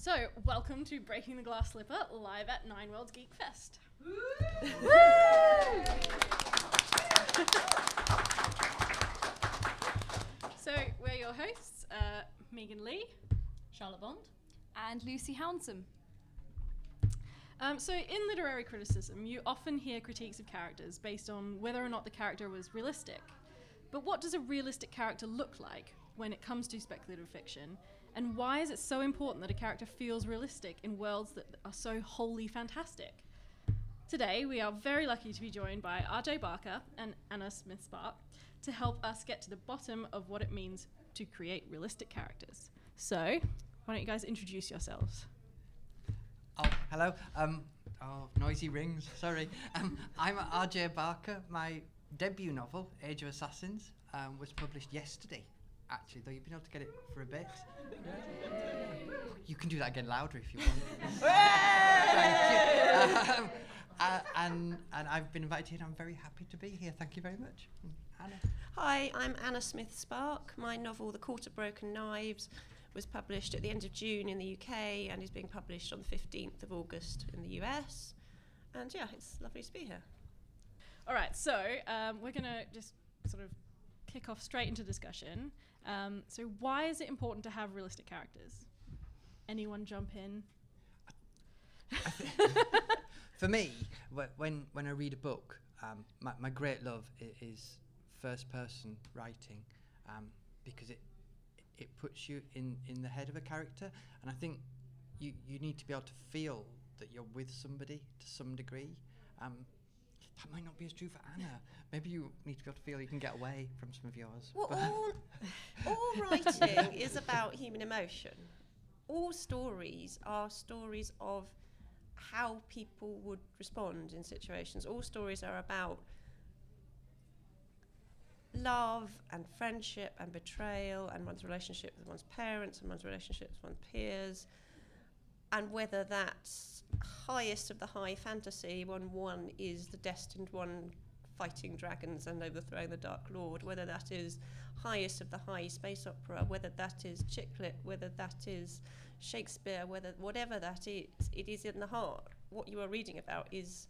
So, welcome to Breaking the Glass Slipper live at Nine Worlds Geek Fest. so, we're your hosts, uh, Megan Leigh, Charlotte Bond. and Lucy Hounsom. Um, so, in literary criticism, you often hear critiques of characters based on whether or not the character was realistic. But what does a realistic character look like when it comes to speculative fiction? And why is it so important that a character feels realistic in worlds that are so wholly fantastic? Today, we are very lucky to be joined by RJ Barker and Anna Smith Spark to help us get to the bottom of what it means to create realistic characters. So, why don't you guys introduce yourselves? Oh, hello. Um, oh, noisy rings. Sorry. Um, I'm R.J. Barker. My debut novel, Age of Assassins, um, was published yesterday. Actually, though you've been able to get it for a bit. You can do that again louder if you want. Thank you. Um, uh, and and I've been invited here. and I'm very happy to be here. Thank you very much. Anna. Hi, I'm Anna Smith Spark. My novel, The Court of Broken Knives, was published at the end of June in the UK and is being published on the 15th of August in the US. And yeah, it's lovely to be here. All right, so um, we're going to just sort of kick off straight into discussion. Um, so, why is it important to have realistic characters? Anyone jump in? For me, when when I read a book, um, my, my great love is first person writing um, because it it puts you in, in the head of a character, and I think you you need to be able to feel that you're with somebody to some degree. Um, that might not be as true for Anna. Maybe you need to be able to feel you can get away from some of yours. Well, all, all writing is about human emotion. All stories are stories of how people would respond in situations. All stories are about love and friendship and betrayal and one's relationship with one's parents and one's relationship with one's peers and whether that's highest of the high fantasy when one is the destined one fighting dragons and overthrowing the Dark Lord, whether that is highest of the high space opera, whether that is chick lit, whether that is Shakespeare, whether whatever that is, it is in the heart. What you are reading about is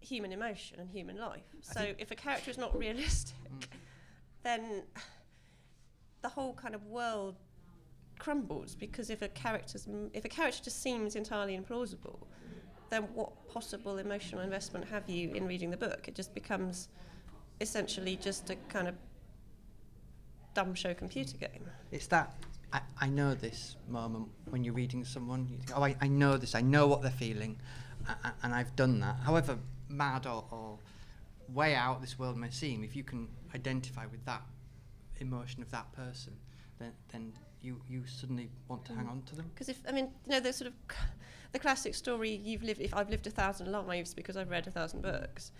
human emotion and human life. I So if a character is not realistic, Mm. then the whole kind of world crumbles because if a character's if a character just seems entirely implausible, then what possible emotional investment have you in reading the book? It just becomes essentially just a kind of dumb show computer game. It's that I, I know this moment when you're reading someone. You think, oh, I, I know this. I know what they're feeling, a- a- and I've done that. However mad or, or way out this world may seem, if you can identify with that emotion of that person, then then you you suddenly want to hang Mm. on to them. Because if I mean, you know, the sort of the classic story you've lived. If I've lived a thousand lives because I've read a thousand books,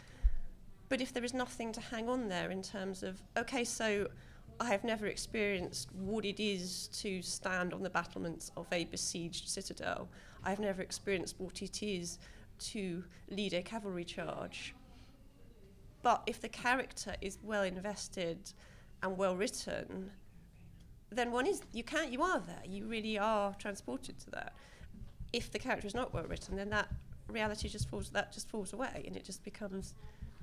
but if there is nothing to hang on there in terms of okay, so I have never experienced what it is to stand on the battlements of a besieged citadel. I've never experienced what it is to lead a cavalry charge. But if the character is well invested and well written, then one is you can't you are there. You really are transported to that. If the character is not well written then that reality just falls that just falls away and it just becomes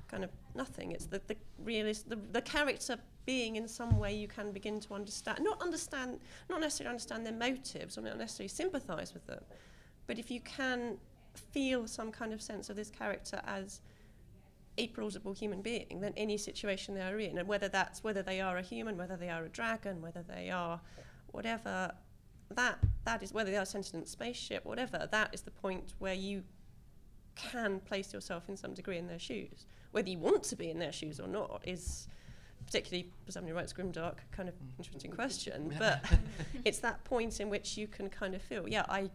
kind of nothing. It's the the realist the, the character being in some way you can begin to understand not understand not necessarily understand their motives or not necessarily sympathize with them but if you can feel some kind of sense of this character as a plausible human being than any situation they are in, and whether that's whether they are a human, whether they are a dragon, whether they are whatever, that that is whether they are a sentient spaceship, whatever. That is the point where you can place yourself in some degree in their shoes. Whether you want to be in their shoes or not is particularly for somebody who writes grimdark, kind of interesting question. But it's that point in which you can kind of feel, yeah, I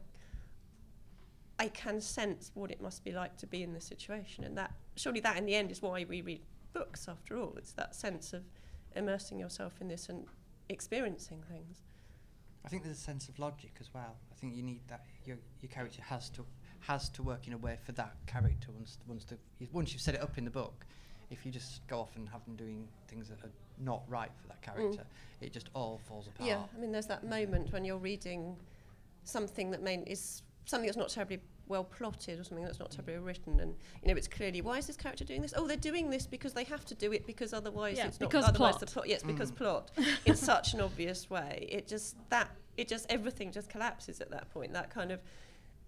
I can sense what it must be like to be in this situation, and that surely that in the end is why we read books. After all, it's that sense of immersing yourself in this and experiencing things. I think there's a sense of logic as well. I think you need that. Your your character has to has to work in a way for that character once once the once you've set it up in the book. If you just go off and have them doing things that are not right for that mm. character, it just all falls apart. Yeah, I mean, there's that moment when you're reading something that main is something that's not terribly well plotted or something that's not terribly written and you know it's clearly why is this character doing this? Oh they're doing this because they have to do it because otherwise Yeah, it's not because otherwise plot. the plot yes because Mm. plot in such an obvious way. It just that it just everything just collapses at that point. That kind of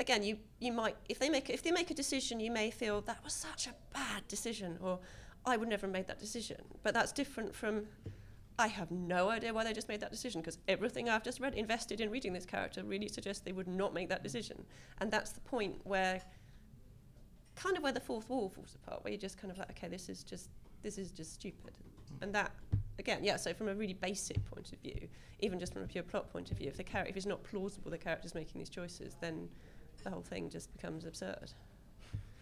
again you you might if they make if they make a decision you may feel that was such a bad decision or I would never have made that decision. But that's different from I have no idea why they just made that decision because everything I've just read invested in reading this character really suggests they would not make that decision. And that's the point where kind of where the fourth wall falls apart where you're just kind of like okay this is just this is just stupid. And that again yeah so from a really basic point of view even just from a pure plot point of view if the character if it's not plausible the character's making these choices then the whole thing just becomes absurd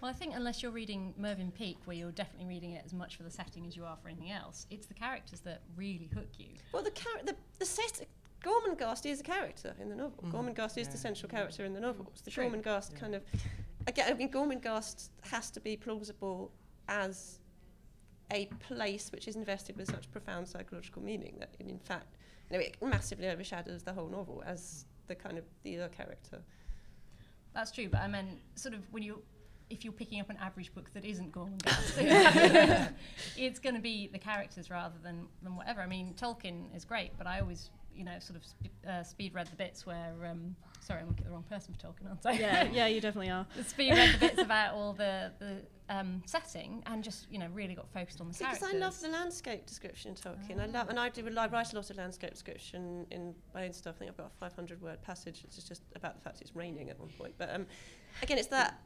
Well, I think unless you're reading Mervyn Peake, where you're definitely reading it as much for the setting as you are for anything else, it's the characters that really hook you. well the char- the, the set Gormenghast is a character in the novel. Mhm. Gormenghast is Yeah. the central character in the novel. It's The True. Gormenghast Yeah. kind of again. I mean, Gormenghast has to be plausible as a place which is invested with such profound psychological meaning that, in fact, you know, it massively overshadows the whole novel as the kind of the other character. That's true, but I meant sort of when you, if you're picking up an average book that isn't Gormenghast, it's going to be the characters rather than, than whatever. I mean, Tolkien is great, but I always, you know, sort of sp- uh, speed read the bits where, um, sorry, I'm looking at the wrong person for Tolkien, aren't I? yeah, yeah, you definitely are. speed read the bits about all the the um, setting and just you know really got focused on the Because characters. I love the landscape description in Tolkien. I love, and I do I write a lot of landscape description in my own stuff. I think I've got a 500 word passage. It's just about the fact it's raining at one point. But um, again, it's that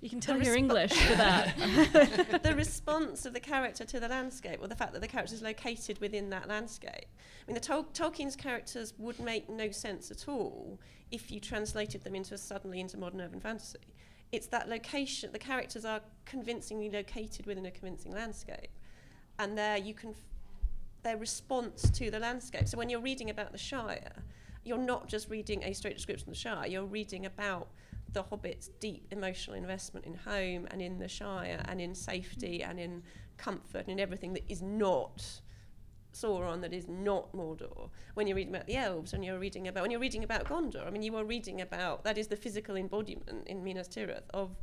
You can tell The you're respo- English for that. the response of the character to the landscape, or the fact that the character is located within that landscape. I mean, the Tol- Tolkien's characters would make no sense at all if you translated them into suddenly into modern urban fantasy. It's that location. The characters are convincingly located within a convincing landscape, and there you can. F- their response to the landscape. So when you're reading about the Shire, you're not just reading a straight description of the Shire. You're reading about the Hobbit's deep emotional investment in home and in the Shire and in safety and in comfort and in everything that is not Sauron, that is not Mordor. When you're reading about the elves, when you're reading about when you're reading about Gondor, I mean, you are reading about that is the physical embodiment in Minas Tirith of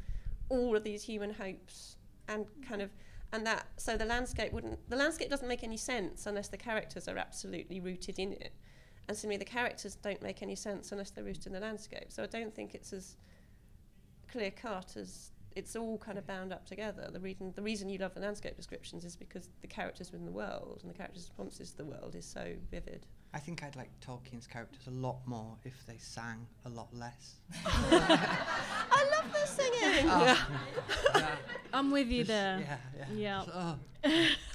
all of these human hopes and kind of and that so the landscape wouldn't the landscape doesn't make any sense unless the characters are absolutely rooted in it and similarly the characters don't make any sense unless they're rooted in the landscape so i don't think it's as clear cut as it's all kind of bound up together the reason the reason you love the landscape descriptions is because the characters within the world and the characters responses to the world is so vivid I think I'd like Tolkien's characters a lot more if they sang a lot less. i love the singing Oh, yeah, I'm with you just- there. Yeah, yeah. Yeah. So,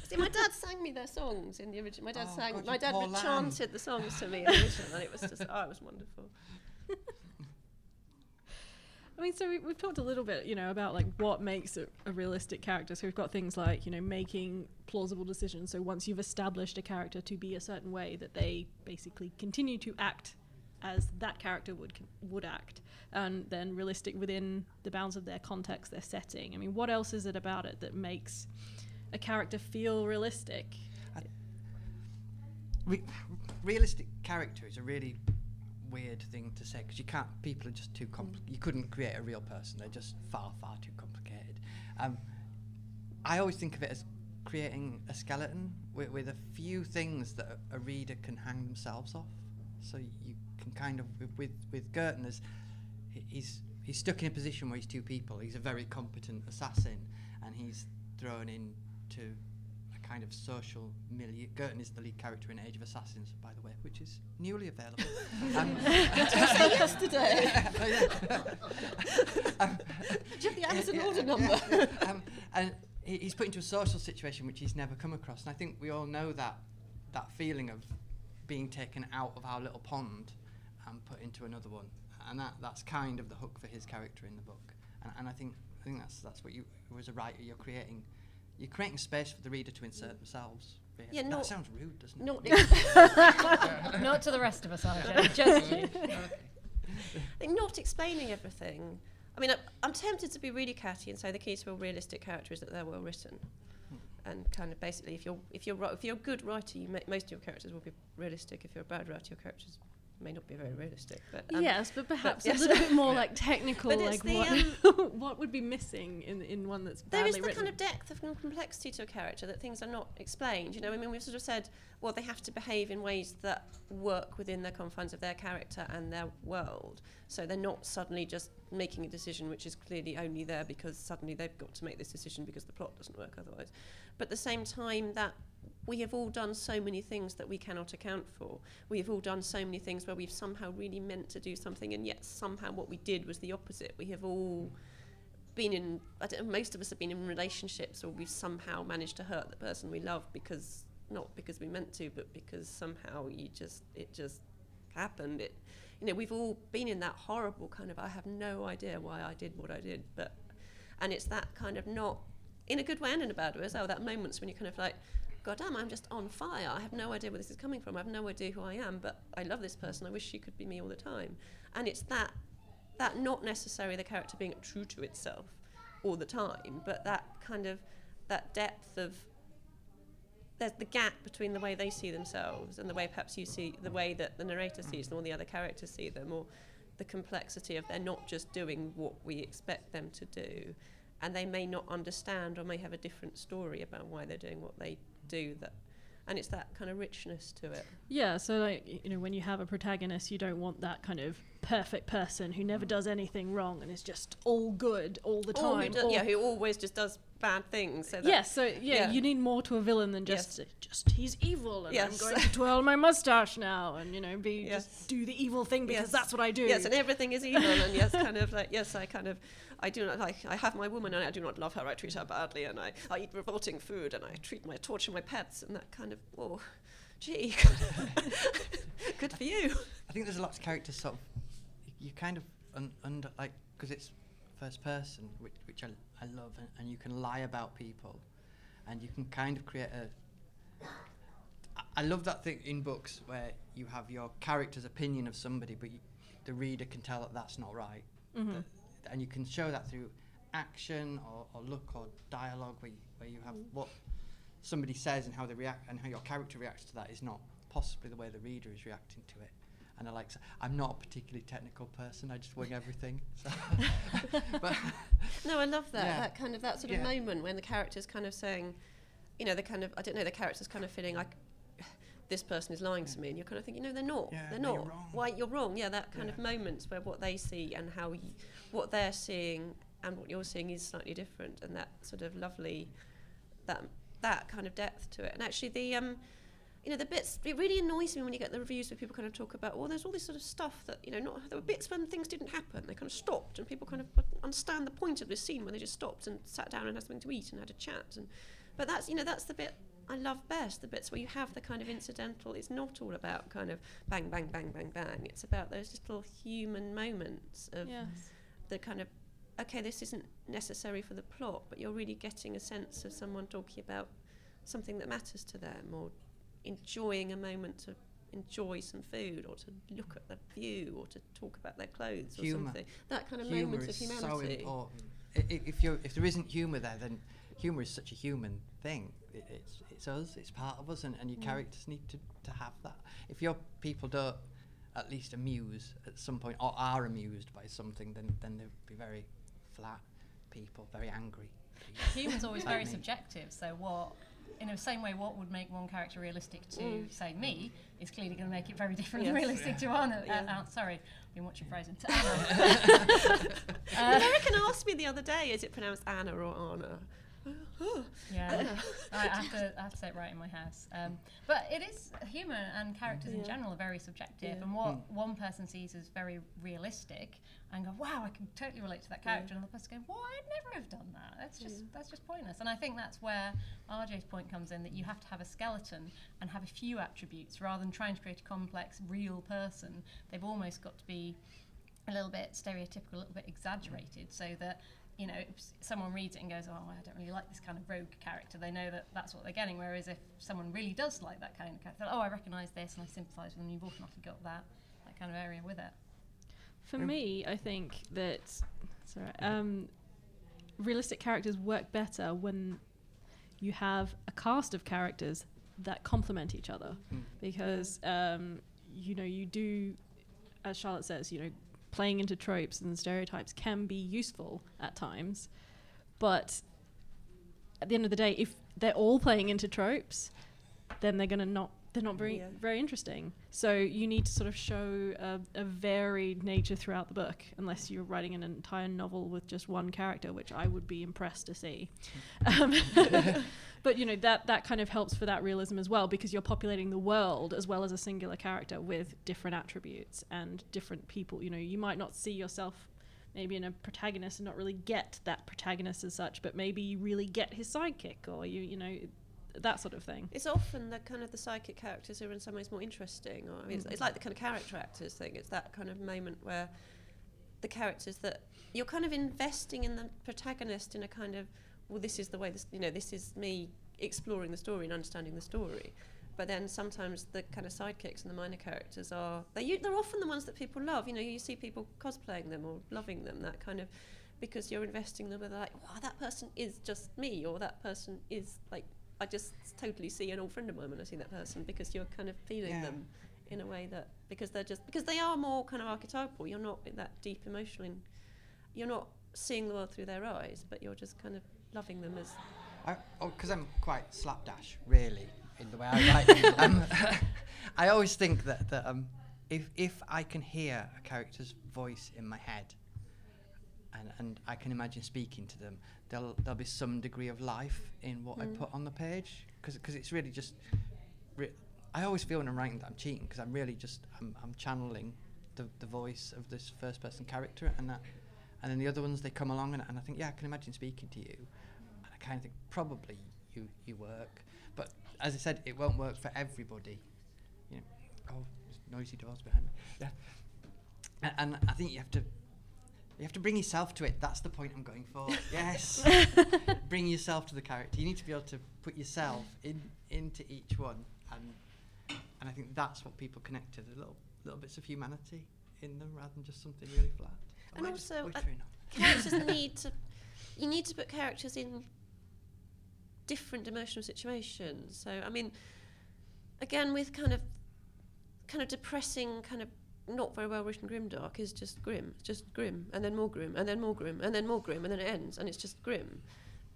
See, my dad sang me their songs in the original. My dad Oh, sang. God, my dad poor lamb. chanted the songs to me in the original, and it was just, oh, it was wonderful. I mean, so we, we've talked a little bit, you know, about like what makes a, a realistic character. So we've got things like, you know, making plausible decisions. So once you've established a character to be a certain way, that they basically continue to act as that character would would act, and then realistic within the bounds of their context, their setting. I mean, what else is it about it that makes a character feel realistic? Re- realistic character is a really weird thing to say because you can't. People are just too compl- You couldn't create a real person. They're just far, far too complicated. Um, I always think of it as creating a skeleton with, with a few things that a, a reader can hang themselves off. So you can kind of with with, as he's he's stuck in a position where he's two people. He's a very competent assassin, and he's thrown into kind of social milieu. Girton is the lead character in Age of Assassins, by the way, which is newly available. um, yesterday. um, Do you have the Amazon yeah, order yeah, number? yeah. um, and he, he's put into a social situation which he's never come across. And I think we all know that that feeling of being taken out of our little pond and put into another one. And that, that's kind of the hook for his character in the book. And, and I think I think that's that's what you as a writer you're creating. You're creating space for the reader to insert themselves. really. Yeah, that not- sounds rude, doesn't it? Not, Not to the rest of us, RJ. Just you. like, not explaining everything. I mean, I, I'm tempted to be really catty and say the key to a realistic character is that they're well written. And kind of basically, if you're if you're if you're a good writer, you ma- most of your characters will be realistic. If you're a bad writer, your characters may not be very realistic, but um, yes, but perhaps yes. a little bit more like technical, But like the, what, what would be missing in in one that's there badly the written. kind of depth of complexity to a character that things are not explained. You know, I mean, we've sort of said, well, they have to behave in ways that work within the confines of their character and their world. So they're not suddenly just making a decision which is clearly only there because suddenly they've got to make this decision because the plot doesn't work otherwise. But at the same time, that we have all done so many things that we cannot account for. We have all done so many things where we've somehow really meant to do something, and yet somehow what we did was the opposite. We have all been in, I don't know, most of us have been in relationships or we've somehow managed to hurt the person we love because, not because we meant to, but because somehow you just, it just happened. It, you know, we've all been in that horrible kind of, I have no idea why I did what I did, but, and it's that kind of not, in a good way and in a bad way as well, that moments when you're kind of like, God damn, I'm just on fire. I have no idea where this is coming from. I have no idea who I am, but I love this person. I wish she could be me all the time. And it's that that not necessarily the character being true to itself all the time, but that kind of that depth of there's the gap between the way they see themselves and the way perhaps you see the way that the narrator sees them or the other characters see them or the complexity of they're not just doing what we expect them to do and they may not understand or may have a different story about why they're doing what they do that and it's that kind of richness to it Yeah, so like you know, when you have a protagonist, you don't want that kind of perfect person who never mm. does anything wrong and is just all good all the or who time. do- or- yeah who always just does bad things so Yes, so yeah, yeah. you need more to a villain than just just he's evil and Yes. I'm going to twirl my mustache now and you know be Yes. just do the evil thing because Yes. that's what I do. Yes, and everything is evil, and yes, kind of like yes, I kind of, I do not like. I have my woman, and I do not love her. I treat her badly, and I, I eat revolting food, and I treat my torture my pets, and that kind of. Oh, gee, good for you. I think there's a lot of characters sort of you kind of un, under like because it's first person, which, which I, I love, and, and you can lie about people, and you can kind of create a I love that thing in books where you have your character's opinion of somebody, but you, the reader can tell that that's not right, Mhm. That- and you can show that through action or, or look or dialogue, where you, where you have mm. what somebody says and how they react and how your character reacts to that is not possibly the way the reader is reacting to it. And I like, s- I'm not a particularly technical person. I just wing everything. So but No, I love that. Yeah. That kind of that sort of moment when the character's kind of saying, you know, the kind of I don't know, the character's kind of feeling like this person is lying to me, and you're kind of thinking, no, they're not. Yeah, they're no, not. you're wrong. Why you're wrong? Yeah, that kind of moments where what they see and how you, what they're seeing and what you're seeing is slightly different, and that sort of lovely, that that kind of depth to it. And actually, the um, you know, the bits it really annoys me when you get the reviews where people kind of talk about, well, there's all this sort of stuff that you know, not there were bits when things didn't happen. They kind of stopped, and people kind of understand the point of this scene where they just stopped and sat down and had something to eat and had a chat. And but that's you know that's the bit I love best, the bits where you have the kind of incidental. It's not all about kind of bang, bang, bang, bang, bang. It's about those little human moments of Yes. The kind of okay, this isn't necessary for the plot, but you're really getting a sense of someone talking about something that matters to them or enjoying a moment to enjoy some food or to look at the view or to talk about their clothes or Humour. something. That kind of humour moment of is so humanity. important. I- i- If you if there isn't humour there, then humour is such a human thing. It, it's it's us. It's part of us, and, and your Mm. characters need to, to have that. If your people don't at least amuse at some point or are amused by something, then then they'd be very flat people, very angry. people. Humor's always Like very me. subjective. So what, in the same way, what would make one character realistic to Mm. say me is clearly going to make it very different Yes. and realistic to Anna. Yeah. Uh, uh, sorry, I've been watching Frozen. To Anna. Uh, Eric asked me the other day, is it pronounced Anna or Anna? Yeah, I I have to I have to say it right in my house. Um, but it is humour and characters in general are very subjective, Yeah. and what Mm. one person sees as very realistic and go, "Wow, I can totally relate to that Yeah. character," and another person go, "Well, I'd never have done that. That's just Yeah. that's just pointless." And I think that's where RJ's point comes in that you have to have a skeleton and have a few attributes rather than trying to create a complex, real person. They've almost got to be a little bit stereotypical, a little bit exaggerated, so that you know if someone reads it and goes, "Oh, I don't really like this kind of rogue character," they know that that's what they're getting. Whereas if someone really does like that kind of character, "Oh, I recognise this and I sympathise with them," you've automatically got that that kind of area with it. For me, I think that sorry, um, realistic characters work better when you have a cast of characters that complement each other, Mm. because um, you know you do as Charlotte says, you know, playing into tropes and stereotypes can be useful at times, but at the end of the day, if they're all playing into tropes, then they're gonna not they're not very Yeah. very interesting. So you need to sort of show a, a varied nature throughout the book, unless you're writing an entire novel with just one character, which I would be impressed to see. Um, but you know that that kind of helps for that realism as well, because you're populating the world as well as a singular character with different attributes and different people. You know, you might not see yourself maybe in a protagonist and not really get that protagonist as such, but maybe you really get his sidekick or you you know that sort of thing. It's often the kind of the psychic characters who are in some ways more interesting, or I mean, it's, it's mm. like the kind of character actors thing. It's that kind of moment where the characters that you're kind of investing in the protagonist in a kind of well, this is the way this you know this is me exploring the story and understanding the story. But then sometimes the kind of sidekicks and the minor characters are they they're often the ones that people love. You know, you see people cosplaying them or loving them. That kind of because you're investing them with like, wow, that person is just me, or that person is like I just totally see an old friend of mine when I see that person because you're kind of feeling Yeah. them in a way that because they're just because they are more kind of archetypal. You're not that deep emotional. In, you're not seeing the world through their eyes, but you're just kind of loving them as I, oh, because I'm quite slapdash, really, in the way I write. um, I always think that, that um, if, if I can hear a character's voice in my head and, and I can imagine speaking to them, there'll, there'll be some degree of life in what I Mm. put on the page. Because it's really just. Re- I always feel when I'm writing that I'm cheating because I'm really just I'm, I'm channeling the, the voice of this first person character and that and then the other ones they come along and, and I think yeah I can imagine speaking to you and I kind of think probably you you work but as I said it won't work for everybody you know oh there's noisy doors behind me yeah and, and I think you have to you have to bring yourself to it. That's the point I'm going for. Yes. Bring yourself to the character. You need to be able to put yourself in into each one and and I think that's what people connect to the little little bits of humanity in them rather than just something really flat. And Am I just also, uh, characters need to you need to put characters in different emotional situations. So i mean again with kind of kind of depressing kind of not very well written grimdark is just grim just grim and then more grim and then more grim and then more grim and then it ends and it's just grim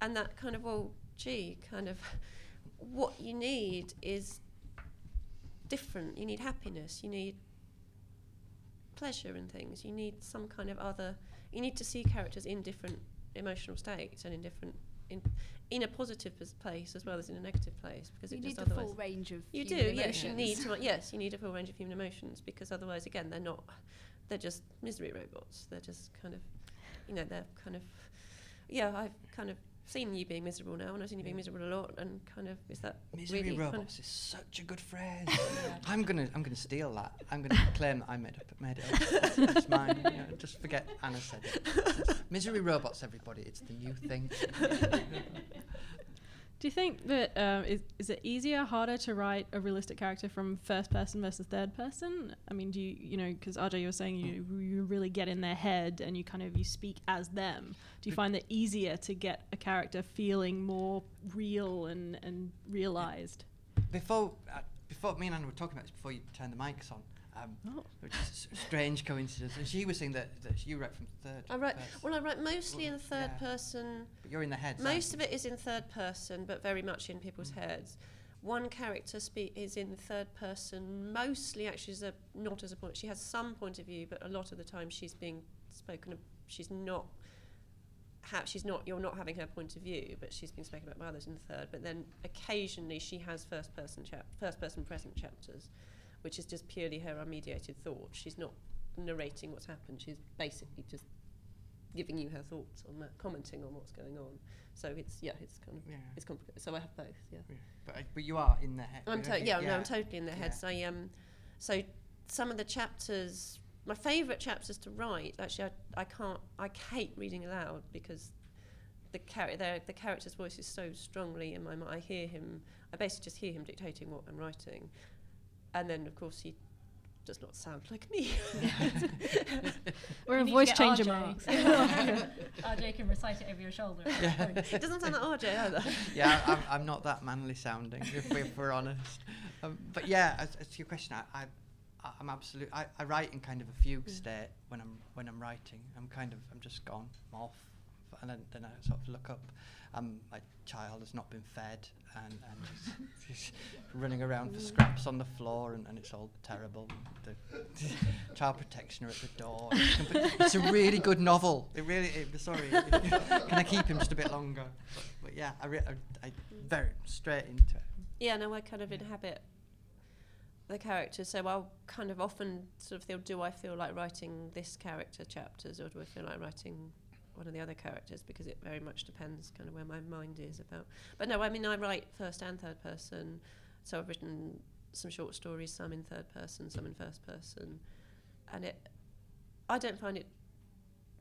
and that kind of well gee kind of what you need is different you need happiness you need pleasure and things. You need some kind of other. You need to see characters in different emotional states and in different in in a positive place as well as in a negative place because You it need just the otherwise full range of you do human yes you need to yes you need a full range of human emotions because otherwise again they're not they're just misery robots. They're just kind of you know they're kind of yeah I've kind of seen you being miserable now and I've seen you being miserable a lot and kind of is that Misery really kind of- robots is such a good phrase. I'm gonna I'm gonna steal that. I'm gonna claim that I made it made it up. Mine. You know, just forget Anna said it. Misery robots, everybody. It's the new thing. Do you think that um, is is it easier, harder to write a realistic character from first person versus third person? I mean, do you you know because RJ you were saying you you really get in their head and you kind of you speak as them. Do you find that easier to get a character feeling more real and and realized? Before uh, before me and Anna were talking about this before you turned the mics on. Um, Oh. which is a strange coincidence. And she was saying that, that you write from third. I write person, well I write mostly in Well, third yeah. person but you're in the head. Most of it is in third person, but very much in people's Mm. heads. One character spe- is in third person, mostly actually as a not as a point. She has some point of view, but a lot of the time she's being spoken. Of, she's not. Ha- she's not. You're not having her point of view, but she's being spoken about by others in the third. But then occasionally she has first person chap, first person present chapters, which is just purely her unmediated thought. She's not narrating what's happened. She's basically just giving you her thoughts on that, commenting on what's going on. So it's yeah, it's kind of Yeah. it's complicated. So I have both. Yeah. yeah. But, I- but you are in the head. I'm to- know, yeah, no, I'm totally in their Yeah. heads. I um, so some of the chapters, my favourite chapters to write. Actually, I, I can't. I hate reading aloud because the char- the, the character's voice is so strongly in my mind. I hear him. I basically just hear him dictating what I'm writing, and then of course he does not sound like me. We're a voice changer, RJ, Mark. so RJ can recite it over your shoulder. Yeah. it doesn't sound like RJ either. yeah, I'm, I'm not that manly sounding, if, we, if we're honest. Um, but yeah, as, as to your question, I, I, I, I'm absolute. I, I write in kind of a fugue Mm. state when I'm when I'm writing. I'm kind of I'm just gone I'm off, and then, then I sort of look up. Um, my child has not been fed, and and he's, running around for scraps on the floor, and, and it's all terrible. The child protection are at the door. It's, a really good novel. It really. It, sorry, can I keep him just a bit longer? But, but yeah, I, re- I, I very straight into it. Yeah, no, I kind of inhabit the characters, so I'll kind of often sort of feel, do I feel like writing this character chapters, or do I feel like writing one of the other characters? Because it very much depends kind of where my mind is about. But no, I mean, I write first and third person, so I've written some short stories, some in third person, some in first person, and it, I don't find it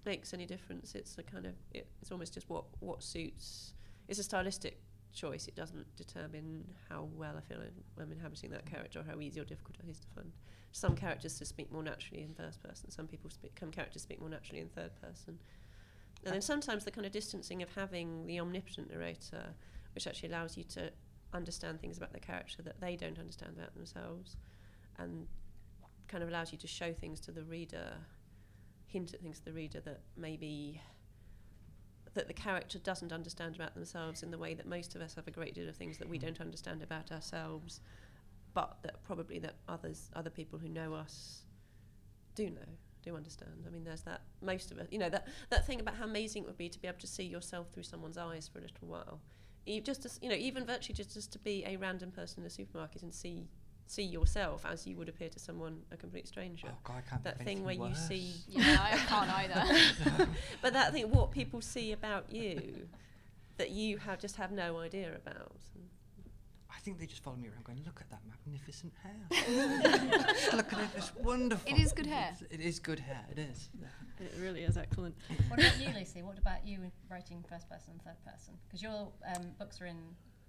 makes any difference. It's a kind of, it, it's almost just what what suits. It's a stylistic choice. It doesn't determine how well I feel I'm, inhabiting that character or how easy or difficult it is to find. Some characters just speak more naturally in first person. Some people speak, some characters speak more naturally in third person. And then sometimes the kind of distancing of having the omnipotent narrator, which actually allows you to understand things about the character that they don't understand about themselves, and kind of allows you to show things to the reader, hint at things to the reader that maybe that the character doesn't understand about themselves in the way that most of us have a great deal of things that we mm. don't understand about ourselves, but that probably that others, other people who know us, do know, do understand. I mean, there's that most of it, you know, that that thing about how amazing it would be to be able to see yourself through someone's eyes for a little while, you just as, you know, even virtually just just to be a random person in a supermarket and see see yourself as you would appear to someone a complete stranger. Oh God, I can't. that thing where anything you see Yeah, I can't either. but that thing, what people see about you, that you have just have no idea about. I think they just follow me around, going, "Look at that magnificent hair! Look at it; it's wonderful." It is good hair. It's, it is good hair. It is. It really is excellent. what about you, Lucy? What about you writing first person and third person? Because your um, books are in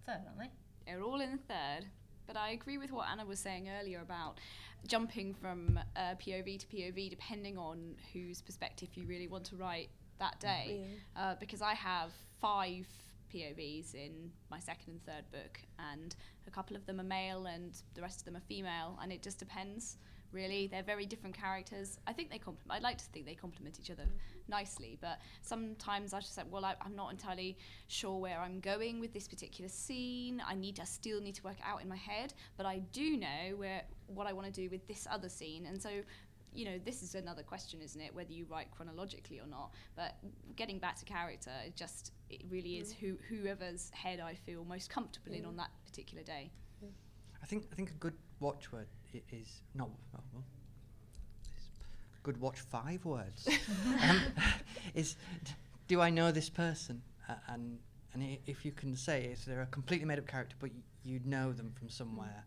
third, aren't they? They're all in third. But I agree with what Anna was saying earlier about jumping from uh, POV to POV depending on whose perspective you really want to write that day. Uh, because I have five POVs in my second and third book, and a couple of them are male and the rest of them are female, and it just depends. Really, they're very different characters. I think they complement. I'd like to think they complement each other nicely, but sometimes I just like, well, I, I'm not entirely sure where I'm going with this particular scene. I need to still need to work it out in my head, but I do know where what I want to do with this other scene, and so. You know, this is another question, isn't it? Whether you write chronologically or not. But getting back to character, just it really is who whoever's head I feel most comfortable in Mm. on that particular day. I think. I think a good watchword is not. Oh, well, good watch five words. um, is do I know this person? Uh, and and i- if you can say if they're a completely made up character, but y- you know them from somewhere,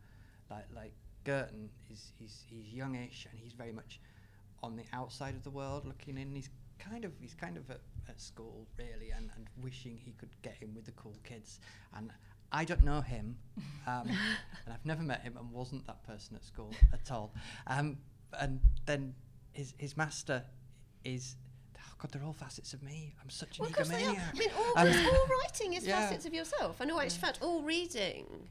like like Girton is he's he's youngish and he's very much on the outside of the world looking in. He's kind of he's kind of at, at school really and, and wishing he could get in with the cool kids. And I don't know him, um, and I've never met him and wasn't that person at school at all. Um, and then his his master is. Oh God, they're all facets of me. I'm such an Well, of they are. egomaniac. I mean, all, Um, all writing is yeah. facets of yourself. And all, in fact, all reading.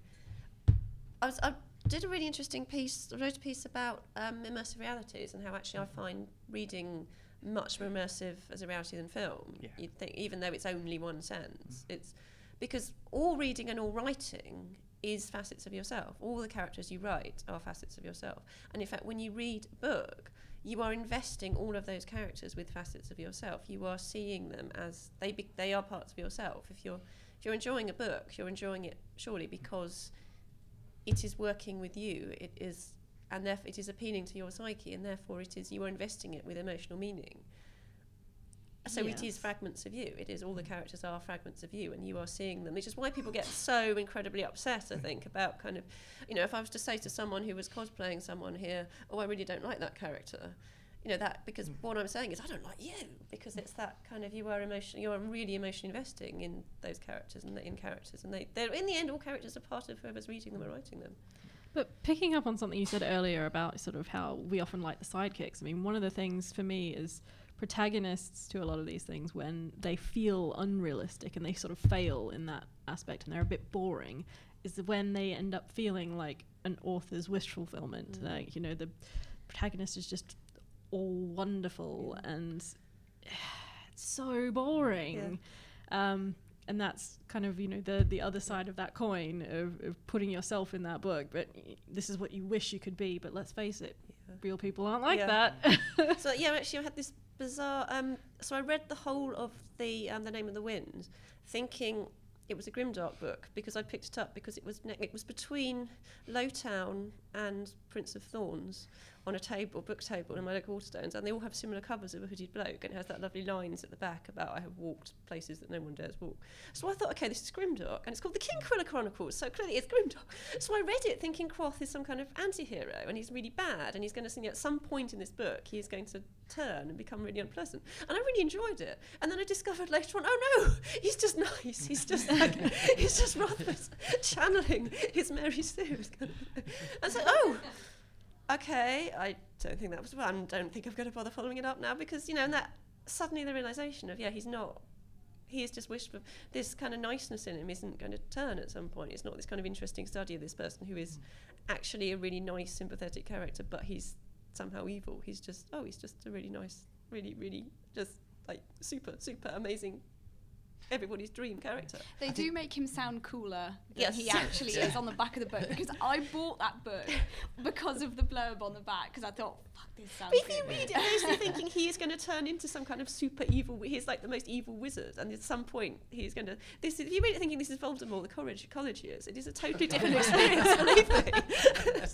I, was, I did a really interesting piece, I wrote a piece about um, immersive realities and how actually I find reading much more immersive as a reality than film. Yeah. You'd think, even though it's only one sense, mm. it's because all reading and all writing is facets of yourself. All the characters you write are facets of yourself. And in fact, when you read a book, you are investing all of those characters with facets of yourself. You are seeing them as they be, they are parts of yourself. If you're if you're enjoying a book, you're enjoying it surely because it is working with you. It is and therefore it is appealing to your psyche, and therefore it is you are investing it with emotional meaning. So it is fragments of you. It is all the mm. characters are fragments of you, and you are seeing them. Which is why people get so incredibly upset. I think about kind of, you know, if I was to say to someone who was cosplaying someone here, "Oh, I really don't like that character," you know that because mm. what I'm saying is I don't like you because it's that kind of you are emotional you are really emotionally investing in those characters and in characters and they they're in the end all characters are part of whoever's reading them or writing them. But picking up on something you said earlier about sort of how we often like the sidekicks, I mean, one of the things for me is protagonists to a lot of these things when they feel unrealistic and they sort of fail in that aspect and they're a bit boring. is when they end up feeling like an author's wish fulfillment. Mm. Like you know, the protagonist is just all wonderful and it's so boring. Um, and that's kind of you know the the other side of that coin of, of putting yourself in that book. But this is what you wish you could be. But let's face it, Yeah. real people aren't like Yeah. that. so yeah, actually, I had this bizarre. Um, so I read the whole of the um, the Name of the Wind, thinking it was a grimdark book because I picked it up because it was ne- it was between Lowtown and Prince of Thorns on a table, book table in my local Waterstones, and they all have similar covers of a hooded bloke, and it has that lovely lines at the back about I have walked places that no one dares walk. So I thought, okay, this is grimdark, and it's called the Kingkiller Chronicles, so clearly it's grimdark. So I read it thinking Kvothe is some kind of anti-hero, and he's really bad, and he's going to, know, at some point in this book, he's going to turn and become really unpleasant. And I really enjoyed it. And then I discovered later on, oh no, he's just nice. He's just like, he's just rather channeling his Mary Sue. And so, oh, okay, I don't think that was. I don't think I'm going to bother following it up now because, you know, and that suddenly the realization of, yeah, he's not. He is just wished for this kind of niceness in him isn't going to turn at some point. It's not this kind of interesting study of this person who is mm. actually a really nice, sympathetic character, but he's somehow evil. He's just oh, he's just a really nice, really, really just like super, super amazing, everybody's dream character. They I do make him sound cooler than Yes. he actually is on the back of the book because I bought that book because of the blurb on the back because I thought, fuck, this sounds But if you read it, basically thinking he is going to turn into some kind of super evil. He's like the most evil wizard, and at some point he's going to. This is, if you read it thinking this is Voldemort, the college college years, it is a totally different experience. believe me.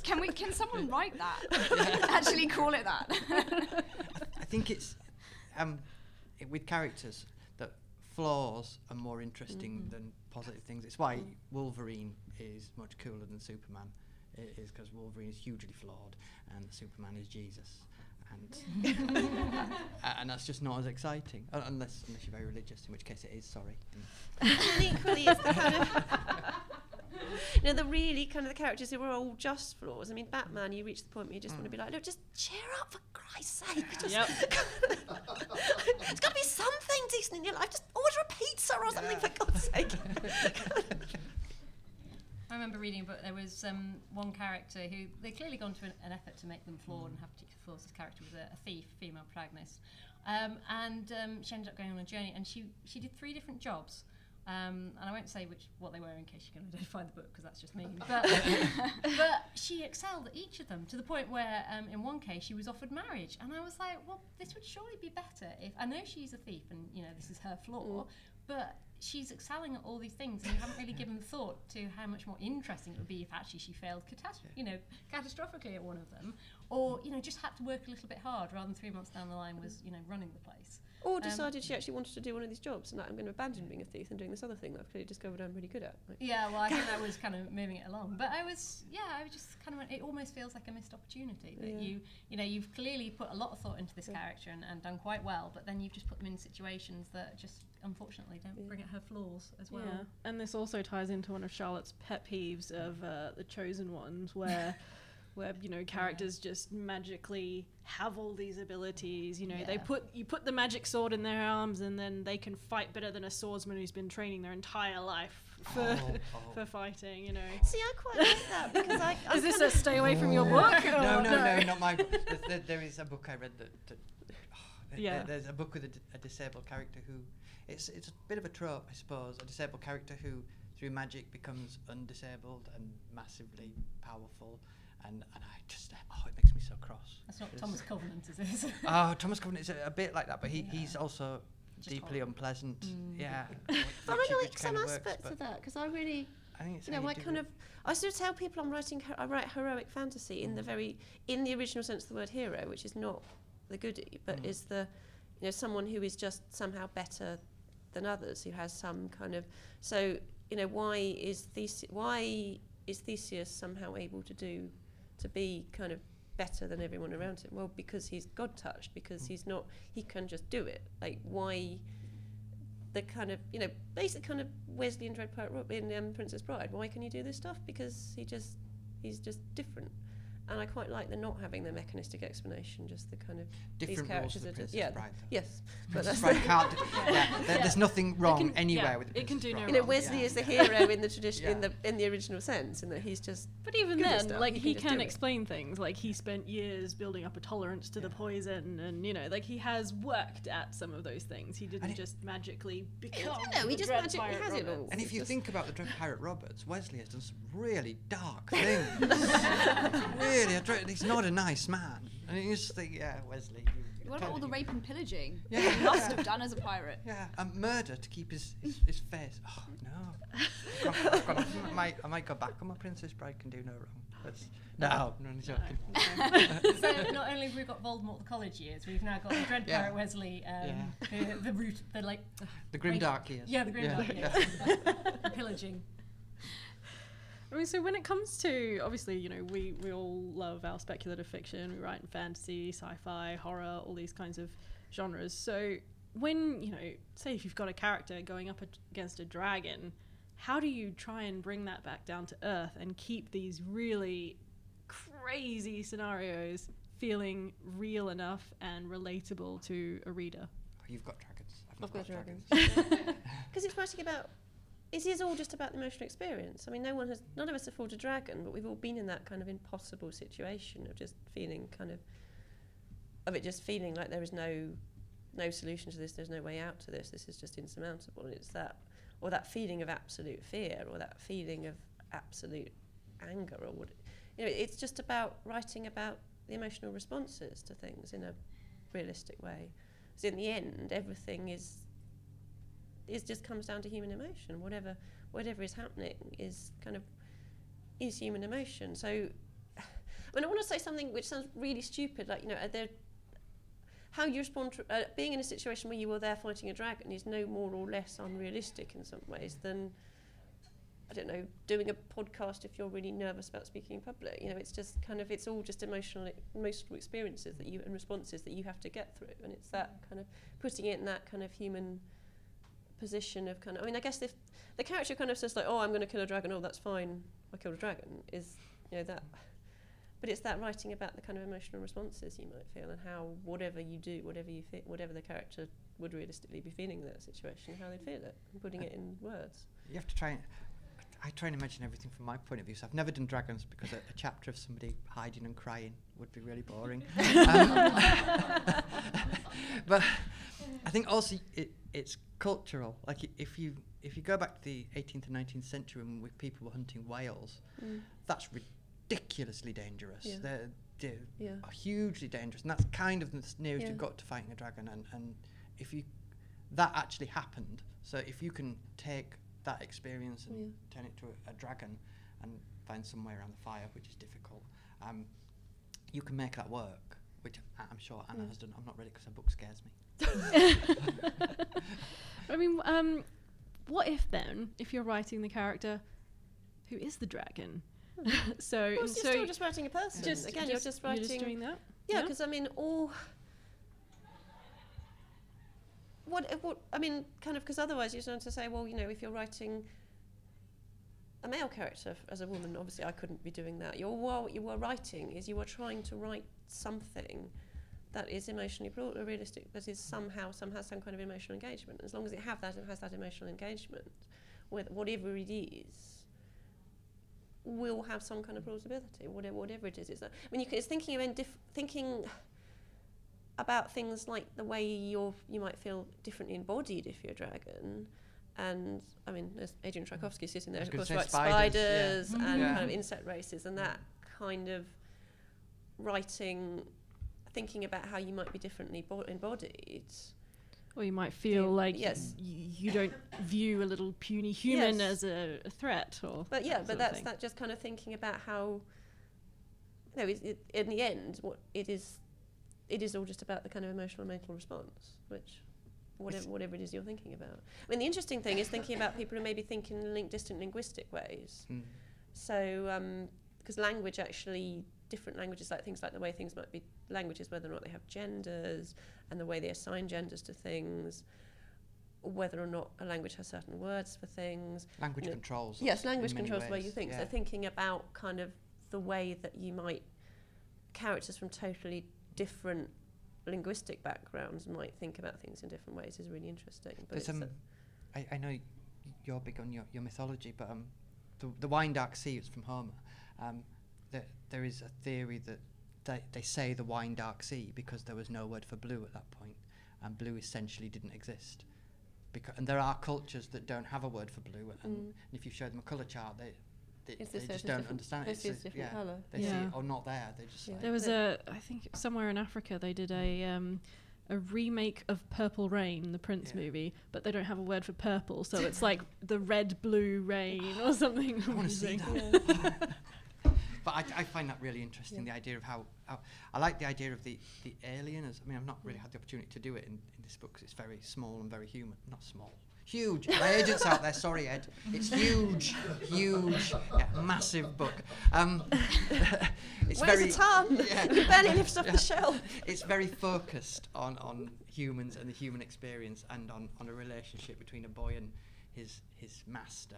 Can we? Can someone write that? Actually, call it that. I think it's um, with characters that flaws are more interesting than positive things. It's why Wolverine is much cooler than Superman. It is because Wolverine is hugely flawed and Superman is Jesus. And and that's just not as exciting uh, unless unless you're very religious, in which case it is. Sorry. And equally, it's the kind of. You know, the really kind of the characters who were all just flaws. I mean, Batman, you reach the point where you just want to be like, look, just cheer up for Christ's sake. Just Yep. it's got to be something decent in your life. Just order a pizza or something, for God's sake. I remember reading a book. There was um, one character who they clearly gone to an, an effort to make them flawed and have particular flaws. This character was a, a thief, female protagonist, um, and um, she ended up going on a journey. And she she did three different jobs. Um, and I won't say which what they were in case you can identify the book because that's just mean. But but she excelled at each of them to the point where um, in one case she was offered marriage, and I was like, well, this would surely be better if I know she's a thief and you know this is her flaw, but she's excelling at all these things, and you haven't really given thought to how much more interesting it would be if actually she failed catastrophe, you know, catastrophically at one of them, or you know just had to work a little bit hard rather than three months down the line was you know running the place. Or decided she actually wanted to do one of these jobs and like, I'm going to abandon being a thief and doing this other thing that I've clearly discovered I'm really good at. Like, Yeah, well, I think that was kind of moving it along. But I was, yeah, I was just kind of, it almost feels like a missed opportunity that Yeah. you, you know, you've clearly put a lot of thought into this character and, and done quite well, but then you've just put them in situations that just unfortunately don't Yeah. bring out her flaws as well. Yeah, and this also ties into one of Charlotte's pet peeves of uh, the Chosen Ones, where, where you know characters just magically have all these abilities. You know, they put you put the magic sword in their arms, and then they can fight better than a swordsman who's been training their entire life for Oh, oh. for fighting. You know, See, I quite like that because I. Is this a stay away from your book? no, or- no, no, not my. There, there- there is a book I read that. that oh, there- Yeah. there- there's a book with a, d- a disabled character who, it's it's a bit of a trope, I suppose. A disabled character who, through magic, becomes undisabled and massively powerful, and and I just oh, it makes me so cross. That's not Thomas Covenant, is it? Oh, Thomas Covenant is a, a bit like that, but he, Yeah. he's also Just deeply horrible. unpleasant. Mm. Yeah. But which- I which like some kinda works, aspects of that because I really, I think it's you how know, I kind it. of, I sort of tell people I'm writing, her- I write heroic fantasy in the very, in the original sense of the word hero, which is not the goody, but Mm. is the, you know, someone who is just somehow better than others, who has some kind of, so you know, why is Theseus, why is Theseus somehow able to do, to be kind of better than everyone around him? Well, because he's God touched, because Mm. he's not, he can just do it. Like why? the kind of you know basic kind of Westley and Dread Pirate in um, Princess Bride. Why can he do this stuff? Because he just he's just different. And I quite like the not having the mechanistic explanation, just the kind of Different rules characters for are just- Princess yeah, Bride. yes, but that's Bride can't. do- yeah, there- there's nothing wrong can- anywhere yeah, with the it can do no Bride. you know. Westley Yeah. is the hero in the tradition in the in the original sense, in that he's just But even then, stuff, like he he can can do it. explain things. Like he spent years building up a tolerance to the poison, and you know, like he has worked at some of those things. He didn't it- just magically become. no, he just magically Pirate has it all. And if you think about the Dread Pirate Roberts, Westley has done some really dark things. really, a dread, he's not a nice man. And you just think, yeah, Westley. What about all the rape and pillaging? Yeah. He must have done as a pirate. Yeah, and murder to keep his, his, his face. Oh, no. I've got- I've got- I, might, I might go back on my Princess Bride can do no wrong. That's, no, no, I'm joking. so not only have we got Voldemort the college years, we've now got the Dread Yeah. Pirate Westley, um, the, the root, the like, The grim dark years. yeah, the grim dark yeah. years, the pillaging. I mean, so when it comes to obviously, you know, we we all love our speculative fiction. We write in fantasy, sci-fi, horror, all these kinds of genres. So when you know, say if you've got a character going up against a dragon, how do you try and bring that back down to earth and keep these really crazy scenarios feeling real enough and relatable to a reader? Oh, you've got dragons. I've, I've got dragons. because it's writing about. It is all just about the emotional experience. I mean, no one has, none of us have fought a dragon, but we've all been in that kind of impossible situation of just feeling kind of, of it just feeling like there is no, no solution to this. There's no way out to this. This is just insurmountable, and it's that, or that feeling of absolute fear, or that feeling of absolute anger, or what, you know, it's just about writing about the emotional responses to things in a realistic way. So in the end, everything is it just comes down to human emotion. Whatever whatever is happening is kind of is human emotion. So I mean, I want to say something which sounds really stupid, like you know, there how you respond to uh, being in a situation where you are there fighting a dragon is no more or less unrealistic in some ways than I don't know doing a podcast if you're really nervous about speaking in public. You know, it's just kind of it's all just emotional emotional experiences that you and responses that you have to get through, and it's that kind of putting it in that kind of human position of kind of I mean I guess if the character kind of says like oh I'm going to kill a dragon oh that's fine I killed a dragon is you know that but it's that writing about the kind of emotional responses you might feel and how whatever you do whatever you feel whatever the character would realistically be feeling in that situation how they'd feel it and putting uh, it in words You have to try. I try and imagine everything from my point of view. So I've never done dragons because a, a chapter of somebody hiding and crying would be really boring. um, but I think also it, it's cultural. Like if you if you go back to the 18th and 19th century when people were hunting whales, that's ridiculously dangerous. Yeah. They're, they're yeah hugely dangerous, and that's kind of the nearest Yeah. you've got to fighting a dragon. And, and if you that actually happened, so if you can take that experience and Yeah. turn it to a, a dragon and find some way around the fire, which is difficult, um, you can make that work. Which I- I'm sure Anna Yeah. has done. I'm not ready because her book scares me. I mean, um, what if then, if you're writing the character who is the dragon? so, well, and it's so still just writing a person just- again you're just writing You're just doing that. Yeah, Yeah. because I mean, all. What, uh, what I mean, kind of, because otherwise you're going to say, well, you know, if you're writing a male character as a woman, obviously I couldn't be doing that. You're, what you are writing is you are trying to write something that is emotionally pro- uh, realistic, that is somehow, some has some kind of emotional engagement. As long as it have that, it has that emotional engagement, with whatever it is, will have some kind of plausibility, whatever, whatever it is. It's, that, I mean, you can, it's thinking of thinking about things like the way you're, you might feel differently embodied if you're a dragon. And I mean, there's Adrian mm. Tchaikovsky sitting there, I was of course, say writes spiders, spiders, mm-hmm. yeah. and Yeah. kind of insect races, and that kind of writing, thinking about how you might be differently bo- embodied. Or you might feel Yeah, like yes. y- you don't view a little puny human Yes. as a, a threat, or But yeah, sort but of that's that just kind of thinking about how, you know, it, it, in the end, what it is, it is all just about the kind of emotional and mental response, which, whatever, whatever it is you're thinking about. I mean, the interesting thing is thinking about people who maybe think in link, distant linguistic ways. Mm. So, because language actually, different languages, like things like the way things might be languages, whether or not they have genders, and the way they assign genders to things, whether or not a language has certain words for things. Language No. controls. Yes, language controls the way you think. yeah. So thinking about kind of the way that you might characters from totally different linguistic backgrounds might think about things in different ways is really interesting. But um, I, I know you're big on your, your mythology, but um, the, the Wine Dark Sea is from Homer. Um, there, there is a theory that they, they say the Wine Dark Sea because there was no word for blue at that point, and blue essentially didn't exist. Because, and there are cultures that don't have a word for blue, and, Mm. and if you show them a colour chart, they, they, they just a don't different- understand it. this is a- different yeah, colour? They see Yeah. it or not there. They just Yeah. like, There was a, I think somewhere in Africa they did a um, a remake of Purple Rain, the Prince Yeah. movie, but they don't have a word for purple, so it's like the red blue rain or something. I want to see that. but I, I find that really interesting. The idea of how, how I like the idea of the the alien. As I mean, I've not really had the opportunity to do it in, in this book 'cause it's very small and very human. Not small, huge. My agents out there, sorry Ed. It's huge, huge, yeah, massive book. Um, it's Where's very the Tom? yeah. It barely lifts off Yeah. the shelf. It's very focused on, on humans and the human experience and on, on a relationship between a boy and his his master.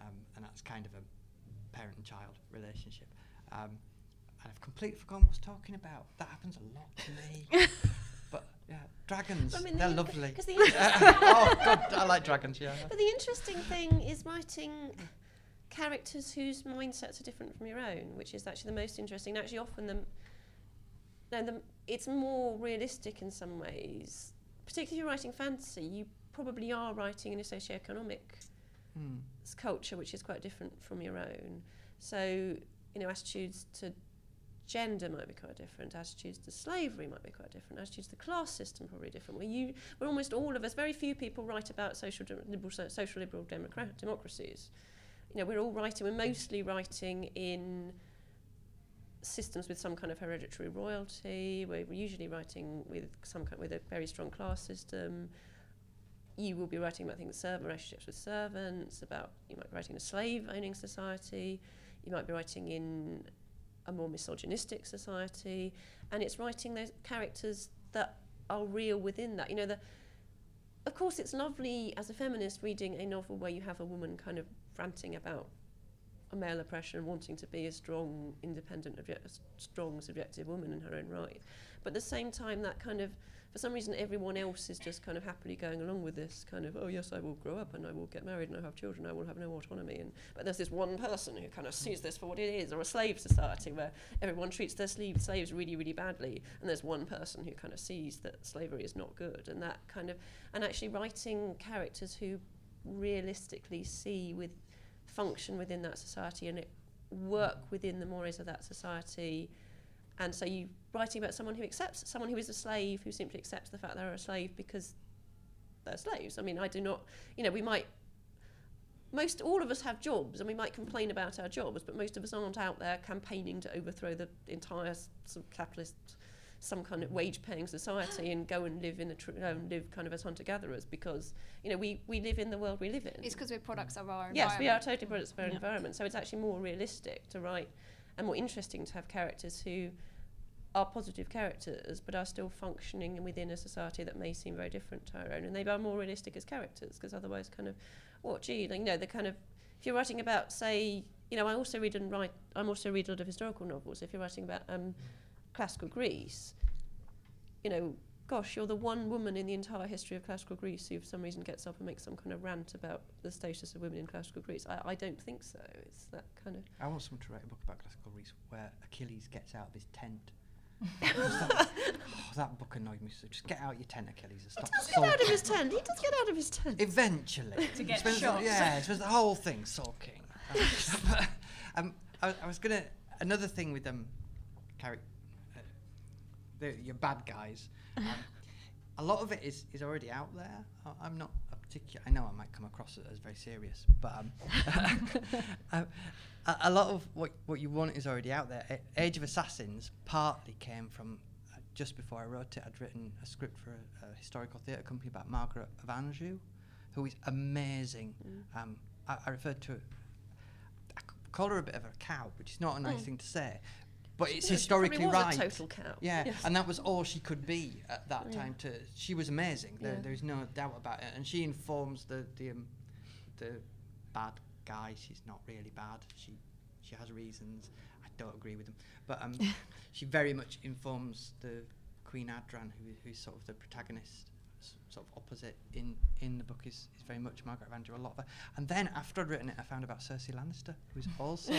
Um, and that's kind of a parent and child relationship. Um, and I've completely forgotten what I was talking about. That happens a lot to me. yeah, dragons, I mean, they're the- lovely. the oh god, I like dragons. Yeah. But the interesting thing is writing characters whose mindsets are different from your own, which is actually the most interesting. Actually, often the, no, the it's more realistic in some ways. Particularly if you're writing fantasy, you probably are writing in a socioeconomic Hmm. culture which is quite different from your own. So, you know, attitudes to gender might be quite different, attitudes to slavery might be quite different, attitudes to the class system probably different. Where you, where almost all of us, very few people write about social de- liberal, social liberal democra- democracies. You know, we're all writing, we're mostly writing in systems with some kind of hereditary royalty. We're usually writing with some kind, with a very strong class system. You will be writing about things, servant relationships with servants. About you might be writing in a slave owning society. You might be writing in a more misogynistic society. And it's writing those characters that are real within that. You know, the, of course, it's lovely as a feminist reading a novel where you have a woman kind of ranting about a male oppression wanting to be a strong, independent, strong, subjective woman in her own right. But at the same time, that kind of, for some reason, everyone else is just kind of happily going along with this kind of, oh yes, I will grow up and I will get married and I have children, I will have no autonomy. And but there's this one person who kind of sees this for what it is, or a slave society where everyone treats their slave slaves really, really badly, and there's one person who kind of sees that slavery is not good, and that kind of, and actually writing characters who realistically see with function within that society and it work within the mores of that society. And so you writing about someone who accepts someone who is a slave who simply accepts the fact they're a slave because they're slaves. I mean, I do not, you know, we might most all of us have jobs and we might complain about our jobs, but most of us aren't out there campaigning to overthrow the entire sort of capitalist some kind of wage paying society and go and live in the tr- uh, live kind of as hunter gatherers because you know we, we live in the world we live in. It's because we're products of our Yes, we are totally products of our Yeah. environment. So it's actually more realistic to write and more interesting to have characters who are positive characters but are still functioning within a society that may seem very different to our own. And they are more realistic as characters because otherwise, kind of, what, gee, like, you know, the kind of, if you're writing about, say, you know, I also read and write, I'm also read a lot of historical novels. If you're writing about um, classical Greece, you know, gosh, you're the one woman in the entire history of classical Greece who, for some reason, gets up and makes some kind of rant about the status of women in classical Greece. I, I don't think so. It's that kind of. I want someone to write a book about classical Greece where Achilles gets out of his tent. That, oh, that book annoyed me. So just get out of your tent, Achilles, and stop He does get out of his tent. He does get out of his tent. Eventually. To get Spends the- shot. Yeah, it was the whole thing sulking. Um, um, I, I was gonna another thing with them, character, uh, the, your bad guys. Um, a lot of it is, is already out there. I, I'm not a particular. I know I might come across it as very serious, but um, um, a, a lot of what what you want is already out there. A- Age of Assassins partly came from uh, just before I wrote it. I'd written a script for a, a historical theatre company about Margaret of Anjou, who is amazing. Mm. Um, I, I referred to. I c- call her a bit of a cow, which is not a nice Mm. thing to say, but it's she historically right. Total cow. Yeah, Yes. and that was all she could be at that Yeah. time. To she was amazing. There, Yeah. there is no doubt about it. And she informs the the um, the bad guy. She's not really bad. She she has reasons. I don't agree with them, but um, she very much informs the Queen Adran, who, who's sort of the protagonist, sort of opposite in in the book is, is very much Margaret of Anjou. A lot of her. And then after I'd written it, I found about Cersei Lannister, who's also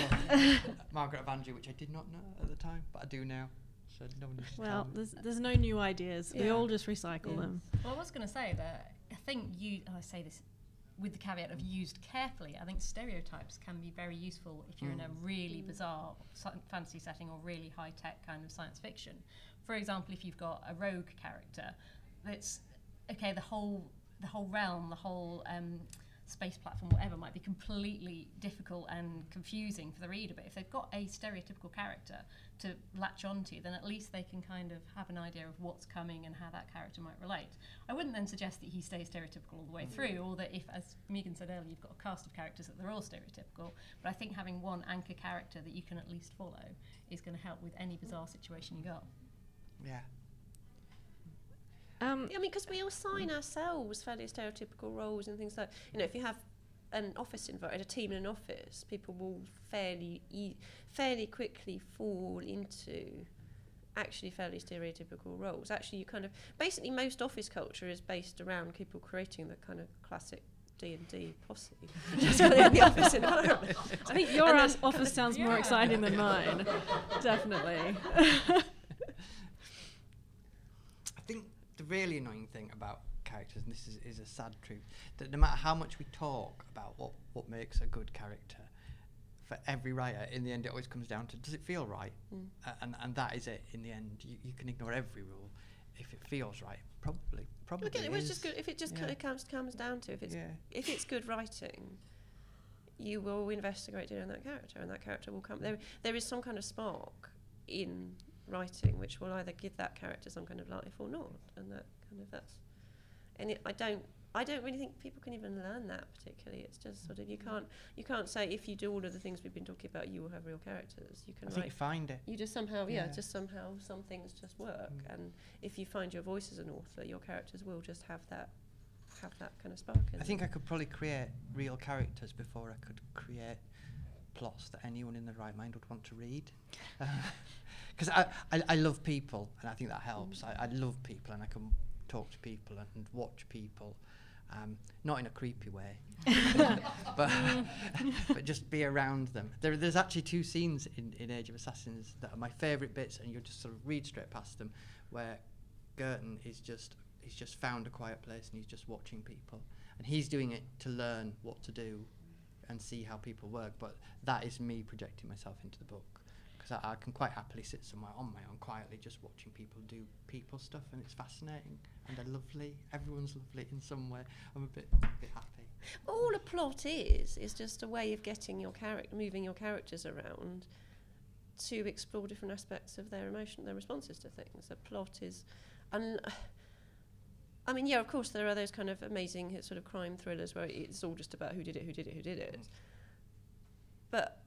Margaret of Anjou, which I did not know at the time, but I do now. So no one needs to tell Well, there's, there's no new ideas. We all just recycle Yeah. them. Well, I was going to say that I think you, and I say this with the caveat of used carefully, I think stereotypes can be very useful if you're in a mm. really bizarre sci- fantasy setting or really high tech kind of science fiction. For example, if you've got a rogue character that's okay, the whole the whole realm, the whole um, space platform, whatever, might be completely difficult and confusing for the reader. But if they've got a stereotypical character to latch onto, then at least they can kind of have an idea of what's coming and how that character might relate. I wouldn't then suggest that he stays stereotypical all the way through, or that if, as Megan said earlier, you've got a cast of characters that they're all stereotypical. But I think having one anchor character that you can at least follow is going to help with any bizarre situation you got. yeah. Um, I mean, because we assign ourselves fairly stereotypical roles and things like, you know, if you have an office environment, a team in an office, people will fairly e- fairly quickly fall into actually fairly stereotypical roles. Actually, you kind of basically most office culture is based around people creating the kind of classic D and D posse, just in the office environment. I think your And ass then- office sounds more exciting than mine. Definitely. I think the really annoying thing about characters, and this is, is a sad truth, that no matter how much we talk about what, what makes a good character, for every writer, in the end, it always comes down to does it feel right? Mm. Uh, and, and that is it in the end. You, you can ignore every rule. If it feels right, probably. Probably. Look at it, is. it's just good. If it just Yeah. kind of comes comes down to if it's Yeah. if it's good writing, you will invest a great deal in that character, and that character will come. There, there is some kind of spark in writing which will either give that character some kind of life or not, and that kind of that's. And it, I don't, I don't really think people can even learn that particularly. It's just sort of you can't, you can't say if you do all of the things we've been talking about, you will have real characters. You can I write find it. you just somehow, yeah, Yeah. just somehow some things just work. Mm. And if you find your voice as an author, your characters will just have that, have that kind of spark in I think I could probably create real characters before I could create plots that anyone in their right mind would want to read. Because I, I, I love people, and I think that helps. I, I love people, and I can talk to people and, watch people. Um, not in a creepy way, but but just be around them. There, there's actually two scenes in, in Age of Assassins that are my favourite bits, and you'll just sort of read straight past them, where Girton is just he's just found a quiet place and he's just watching people, and he's doing it to learn what to do, and see how people work. But that is me projecting myself into the book because I, I can quite happily sit somewhere on my own quietly, just watching people do people stuff, and it's fascinating and they're lovely. Everyone's lovely in some way. I'm a bit, a bit happy. all a plot is is just a way of getting your character, moving your characters around, to explore different aspects of their emotion, their responses to things. A plot is, and I mean, yeah, of course, there are those kind of amazing sort of crime thrillers where it's all just about who did it, who did it, who did it. But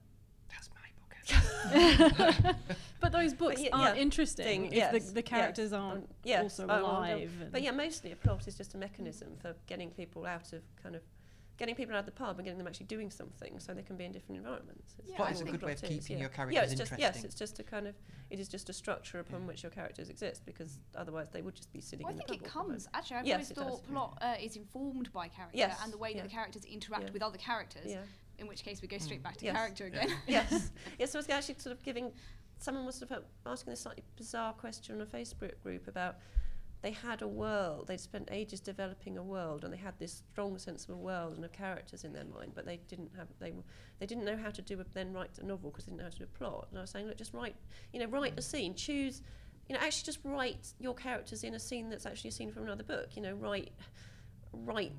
That's my book. but those books yeah, aren't yeah, interesting thing, if yes, the, the yes, characters aren't um, yes, also oh, well, alive. But yeah, mostly a plot is just a mechanism for getting people out of kind of getting people out of the pub and getting them actually doing something so they can be in different environments. It's Yeah, Plot is a good way of plot is, keeping yeah. your Yeah, characters it's just yes, it's just a kind of it is just a structure upon Yeah. which your characters exist because otherwise they would just be sitting Well, I in the think it pub all the comes. Actually, I've Yes, always it does. thought plot uh, is informed by character Yes, and the way yeah. that the characters interact Yeah. with other characters. Yeah. In which case, we go straight back to Yes. character Yeah. again. yes. Yes, so I was actually sort of giving someone was sort of asking this slightly bizarre question on a Facebook group about they had a world, they'd spent ages developing a world and they had this strong sense of a world and of characters in their mind, but they didn't have they they didn't know how to do a, then write a novel because they didn't know how to do a plot. And I was saying, look, just write, you know, write a scene, choose you know, actually just write your characters in a scene that's actually a scene from another book. You know, write write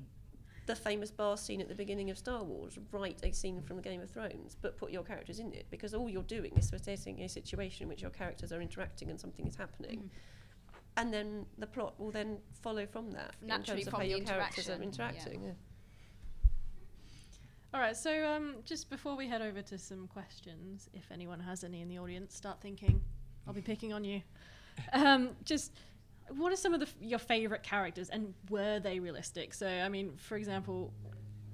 the famous bar scene at the beginning of Star Wars, write a scene from Game of Thrones, but put your characters in it because all you're doing is facilitating a situation in which your characters are interacting and something is happening. Mhm. And then the plot will then follow from that Naturally in terms of how your characters are interaction, yeah. interacting. Yeah. All right, so um, just before we head over to some questions, if anyone has any in the audience, start thinking. I'll be picking on you. Um, just what are some of the f- your favorite characters, and were they realistic? So, I mean, for example,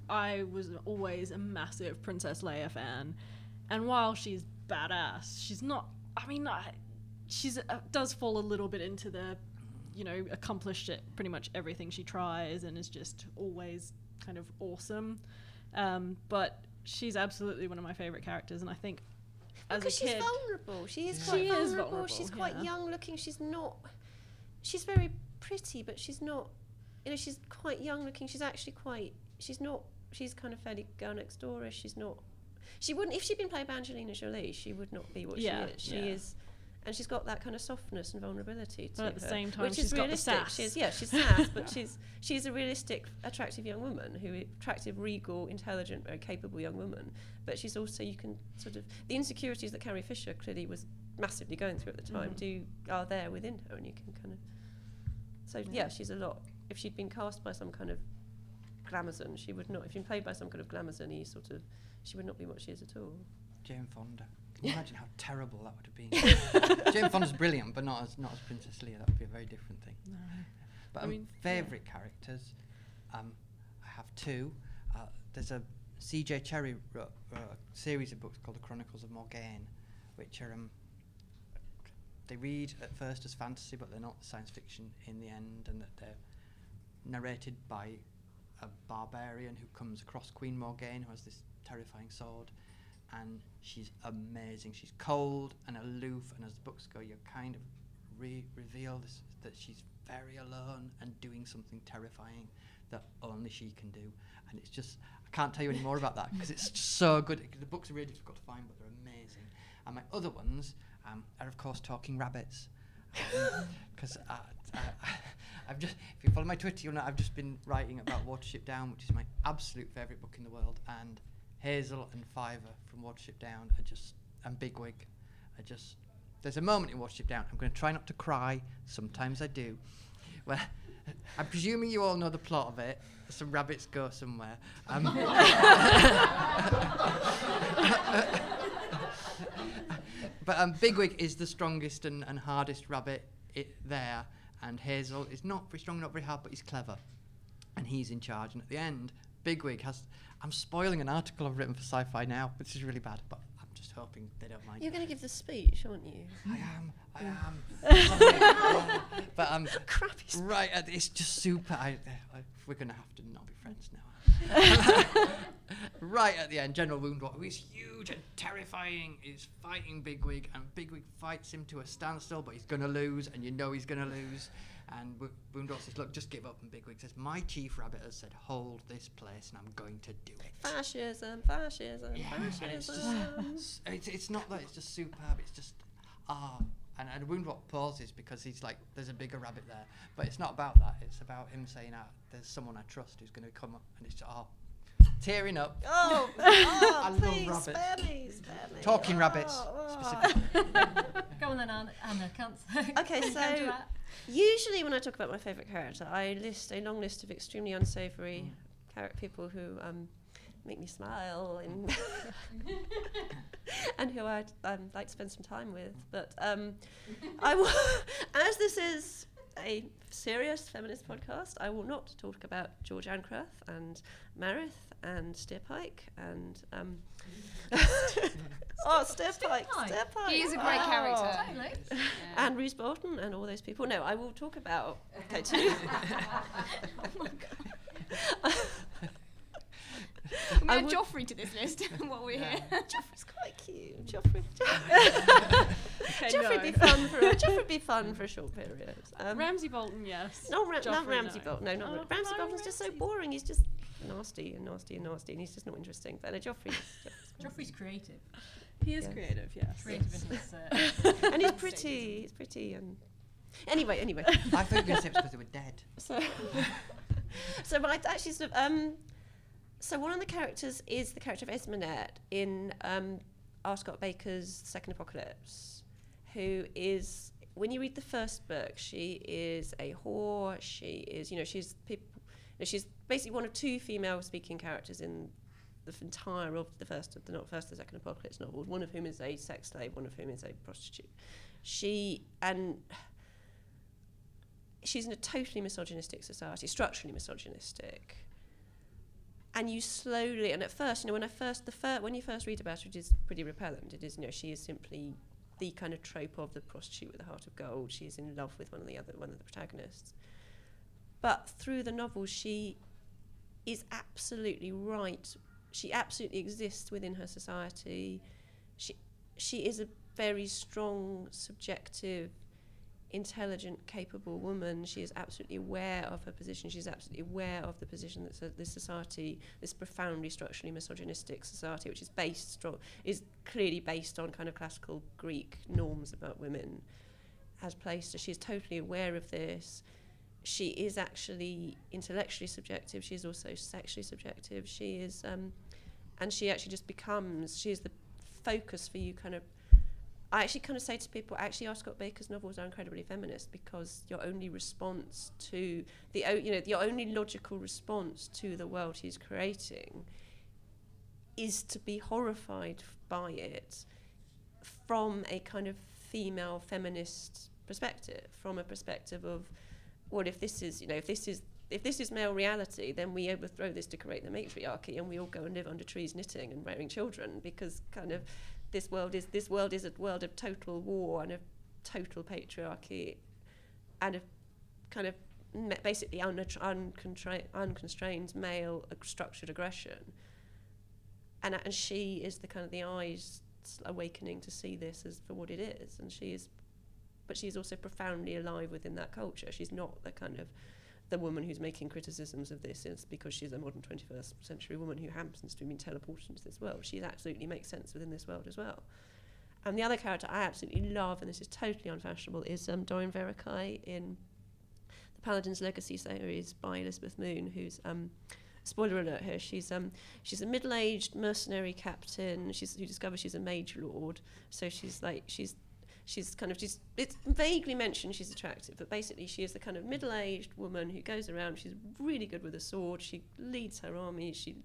I was always a massive Princess Leia fan, and while she's badass. She's not. I mean, I, she's uh, does fall a little bit into the, you know, accomplished at pretty much everything she tries and is just always kind of awesome. Um, but she's absolutely one of my favorite characters, and I think as a because she's kid, vulnerable. She is Yeah. quite She is vulnerable. vulnerable, She's quite yeah. young looking. She's not. She's very pretty, but she's not. You know, she's quite young looking. She's actually quite. She's not. She's kind of fairly girl next doorish. She's not. She wouldn't. If she'd been played by Angelina Jolie, she would not be what Yeah, she is. She yeah. is. And she's got that kind of softness and vulnerability to But at the her, same time, which she's is got the realistic. sass. She's yeah, she's sass, but she's she's a realistic, attractive young woman who attractive, regal, intelligent, very capable young woman. But she's also you can sort of the insecurities that Carrie Fisher clearly was massively going through at the time Mhm. do are there within her, and you can kind of. So yeah, she's a lot. If she'd been cast by some kind of glamazon, she would not. If she'd been played by some kind of glamazon-y sort of, she would not be what she is at all. Jane Fonda. Can you imagine how terrible that would have been? Jane Fonda's brilliant, but not as not as Princess Leia. That would be a very different thing. No. But I um, mean, yeah. favourite characters, um, I have two. Uh, there's a C.J. Cherryh wrote, wrote a series of books called The Chronicles of Morgaine, which are um, they read at first as fantasy, but they're not science fiction in the end, and that they're narrated by a barbarian who comes across Queen Morgaine, who has this terrifying sword, and she's amazing. She's cold and aloof, and as the books go, you kind of re- reveal this, that she's very alone and doing something terrifying that only she can do. And it's just, I can't tell you any more about that because it's so good. The books are really difficult to find, but they're amazing. And my other ones um, are, of course, Talking Rabbits. Because uh, I, I've just, if you follow my Twitter, you'll know I've just been writing about Watership Down, which is my absolute favourite book in the world. And Hazel and Fiver from Watership Down are just, and Bigwig are just. There's a moment in Watership Down. I'm going to try not to cry. Sometimes I do. Well, I'm presuming you all know the plot of it. Some rabbits go somewhere. Um, but um, Bigwig is the strongest and, and hardest rabbit there, and Hazel is not very strong, not very hard, but he's clever, and he's in charge. And at the end, Bigwig has. I'm spoiling an article I've written for SciFiNow, which is really bad, but I'm just hoping they don't mind. You're going to give the speech, aren't you? I am. I am. But um, Crappy speech. right, uh, it's just super. I, I, we're gonna have to not be friends now. right at the end, General Woundwort, who is huge and terrifying, is fighting Bigwig, and Bigwig fights him to a standstill, but he's gonna lose, and you know he's gonna lose. And Woundwort says, "Look, just give up." And Bigwig says, "My chief rabbit has said, hold this place, and I'm going to do it." Fascism, fascism, Yeah, and it's fascism. just, it's, it's not that it's just superb. It's just ah, and and Woundwort pauses because he's like, there's a bigger rabbit there, but it's not about that. It's about him saying, ah, there's someone I trust who's going to come up, and it's just ah, tearing up. Oh, I oh love please, rabbits. spare me, spare me. Talking oh, rabbits, oh. specifically. Go on then, Anna. Anna can't. Okay, so- Usually, when I talk about my favourite character, I list a long list of extremely unsavoury Mm. char- people who um, make me smile and and who I'd um, like to spend some time with. But um, I will, as this is a serious feminist podcast, I will not talk about Jorg Ancrath and Marith and Steerpike and. Um, oh, Steerpike, Steerpike. Steerpike. He is a great oh. character. Totally. Yeah. And Roose Bolton and all those people. No, I will talk about. Okay, two. we I add would- Joffrey to this list while we're here. Joffrey's quite cute. Joffrey. Okay, Joffrey'd be fun for. A, Joffrey'd be fun for a short period. Um, Ramsay Bolton, yes. not, Ra- not Joffrey, Ramsay no. Bolton. No, not Oh, Ra- Ramsay no, Bolton's just so boring. He's just nasty and nasty and nasty, and he's just not interesting. But no, Joffrey. Joffrey's creative. He is Yes. creative, yes. Creative in his. Uh, and he's pretty. He's pretty. And anyway, anyway. I thought you were going to say it was because they were dead. So, so but I actually sort of um, so one of the characters is the character of Esmenet in um, R. Scott Bakker's Second Apocalypse, who is when you read the first book, she is a whore. She is, you know, she's people. You know, she's basically one of two female-speaking characters in the entire of the first, the not first, the second Apocalypse novels. One of whom is a sex slave, one of whom is a prostitute. She and she's in a totally misogynistic society, structurally misogynistic. And you slowly and at first you know when i first the first when you first read about her it is pretty repellent. It is you know she is simply the kind of trope of the prostitute with a heart of gold. She is in love with one of the other one of the protagonists. But through the novel she is absolutely right. She absolutely exists within her society. She she is a very strong subjective intelligent, capable woman. She is absolutely aware of her position. She's absolutely aware of the position that this society, this profoundly structurally misogynistic society, which is based strong, is clearly based on kind of classical Greek norms about women, has placed her. She's totally aware of this. She is actually intellectually subjective. She is also sexually subjective. She is, um, and she actually just becomes. She is the focus for you, kind of I actually kind of say to people, actually, R. Scott Bakker's novels are incredibly feminist because your only response to the, you know, your only logical response to the world he's creating is to be horrified by it from a kind of female feminist perspective, from a perspective of, well, if this is, you know, if this is if this is male reality, then we overthrow this to create the matriarchy, and we all go and live under trees knitting and rearing children because kind of this world is this world is a world of total war and of total patriarchy and of kind of basically unconstrained male structured aggression. And and she is the kind of the eyes awakening to see this as for what it is. And she is but she's also profoundly alive within that culture. She's not the kind of the woman who's making criticisms of this is because she's a modern 21st century woman who happens to have been teleported into this world. She absolutely makes sense within this world as well. And the other character I absolutely love, and this is totally unfashionable, is um, Dorrin Verrakai in the Paladin's Legacy series by Elizabeth Moon, who's um, spoiler alert here. She's um, she's a middle-aged mercenary captain. She's who discovers she's a mage lord. So she's like she's she's kind of she's it's vaguely mentioned she's attractive, but basically she is the kind of middle-aged woman who goes around. She's really good with a sword. She leads her army. She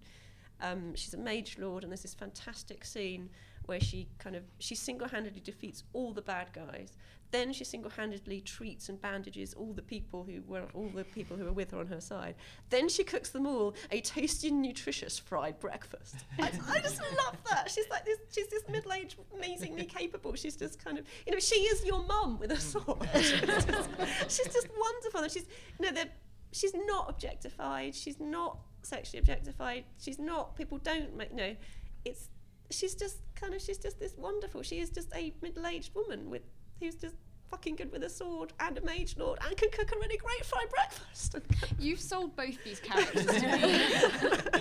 um, she's a mage lord, and there's this fantastic scene where she kind of she single-handedly defeats all the bad guys. Then she single-handedly treats and bandages all the people who were all the people who were with her on her side. Then she cooks them all a tasty and nutritious fried breakfast. I, I just love that. She's like this. She's this middle-aged, amazingly capable. She's just kind of you know she is your mum with a mm. sword. she's, just, she's just wonderful, and she's you know she's not objectified. She's not sexually objectified. She's not. People don't make you know. It's she's just kind of she's just this wonderful. She is just a middle-aged woman with who's just fucking good with a sword and a mage lord and can cook a really great fried breakfast. You've sold both these characters to me.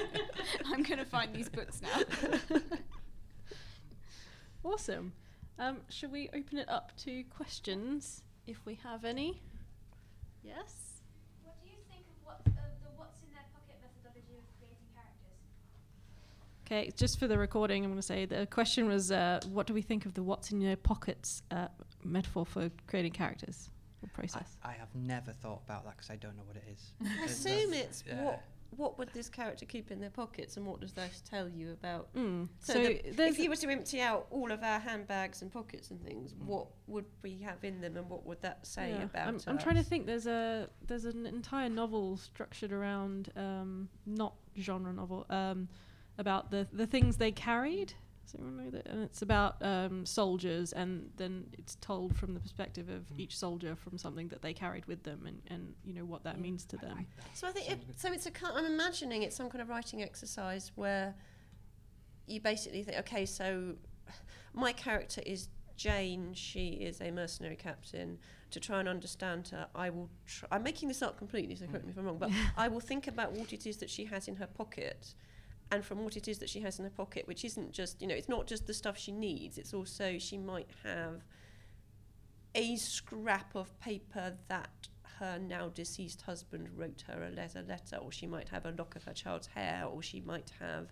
I'm going to find these books now. awesome. Um, should we open it up to questions if we have any? Yes? Okay, just for the recording, I'm going to say the question was, uh, what do we think of the "what's in your pockets" uh, metaphor for creating characters or process? I, I have never thought about that because I don't know what it is. I assume it's yeah. what what would this character keep in their pockets, and what does that tell you about? Mm. So, so the, if you were to empty out all of our handbags and pockets and things, mm. what would we have in them, and what would that say yeah. about I'm, us? I'm trying to think. There's a there's an entire novel structured around um, not genre novel. Um, about the the things they carried. Does anyone know that? And it's about um, soldiers, and then it's told from the perspective of mm. each soldier from something that they carried with them, and, and you know what that yeah. means to them. so I think if, so. It's a I'm imagining it's some kind of writing exercise where you basically think, okay, so my character is Jane. She is a mercenary captain. To try and understand her, I will. Tr- I'm making this up completely, so correct me if I'm wrong. But I will think about what it is that she has in her pocket and from what it is that she has in her pocket, which isn't just, you know, it's not just the stuff she needs, it's also she might have a scrap of paper that her now deceased husband wrote her a letter letter or she might have a lock of her child's hair or she might have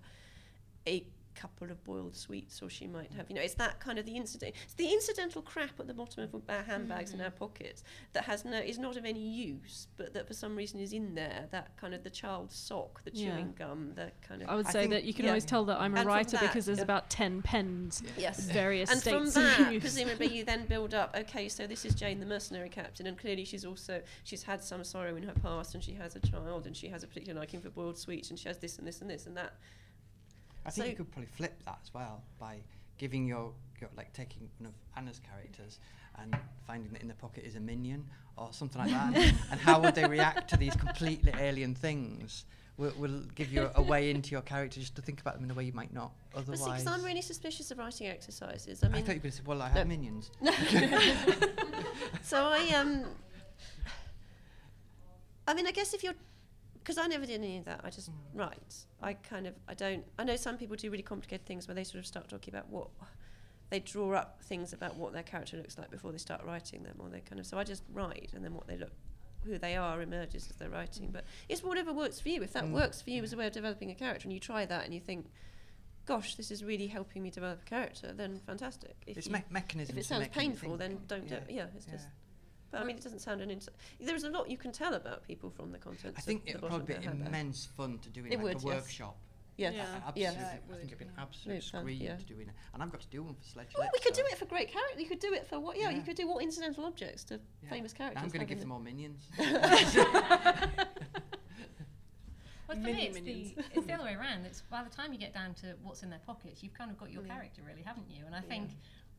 a couple of boiled sweets, or she might have, you know, it's that kind of the incident. It's the incidental crap at the bottom of our handbags and mm-hmm. our pockets that has no is not of any use, but that for some reason is in there. That kind of the child's sock, the Yeah. chewing gum, the kind of. I would I say think- that you can yeah. always tell that I'm a And writer that, because there's yeah. about 10 pens, yes. various and from states of that, use. presumably, you then build up. Okay, so this is Jane, the mercenary captain, and clearly she's also she's had some sorrow in her past, and she has a child, and she has a particular liking for boiled sweets, and she has this and this and this and that. I think So- you could probably flip that as well by giving your, your like taking one of Anna's characters and finding that in the pocket is a minion or something like that. and how would they react to these completely alien things? Will, will give you a, way into your character just to think about them in a way you might not But otherwise. see, because I'm really suspicious of writing exercises. I mean, I, thought you were going to say, well, I have minions. so I um. I mean, I guess if you're, because I never did any of that. I just write. I kind of, I don't. I know some people do really complicated things where they sort of start talking about what they draw up things about what their character looks like before they start writing them, or they kind of. So I just write, and then what they look, who they are, emerges as they're writing. But it's whatever works for you. If that Mm. works for you as a way of developing a character, and you try that, and you think. Gosh, this is really helping me develop a character. Then fantastic. If it's me- mechanisms. if it sounds painful, then don't do it. Yeah, it's just. But I mean, it doesn't sound an. Ins- There's a lot you can tell about people from the content. I think it would probably be immense fun to do in It like would, a yes. workshop. Yes. Yeah. Yeah. absolutely. Yeah, I think it'd be an yeah. absolute Really fun, scream yeah. to do it. And I've got to do one for Sledge Well, we could so- do it for great character. You could do it for what? Yeah, you Yeah. could do what incidental objects to Yeah. famous characters. Now I'm going to give them all minions. Well, for me, Mini it's minions. the, it's the other way around. It's by the time you get down to what's in their pockets, you've kind of got your character, really, haven't you? And I think,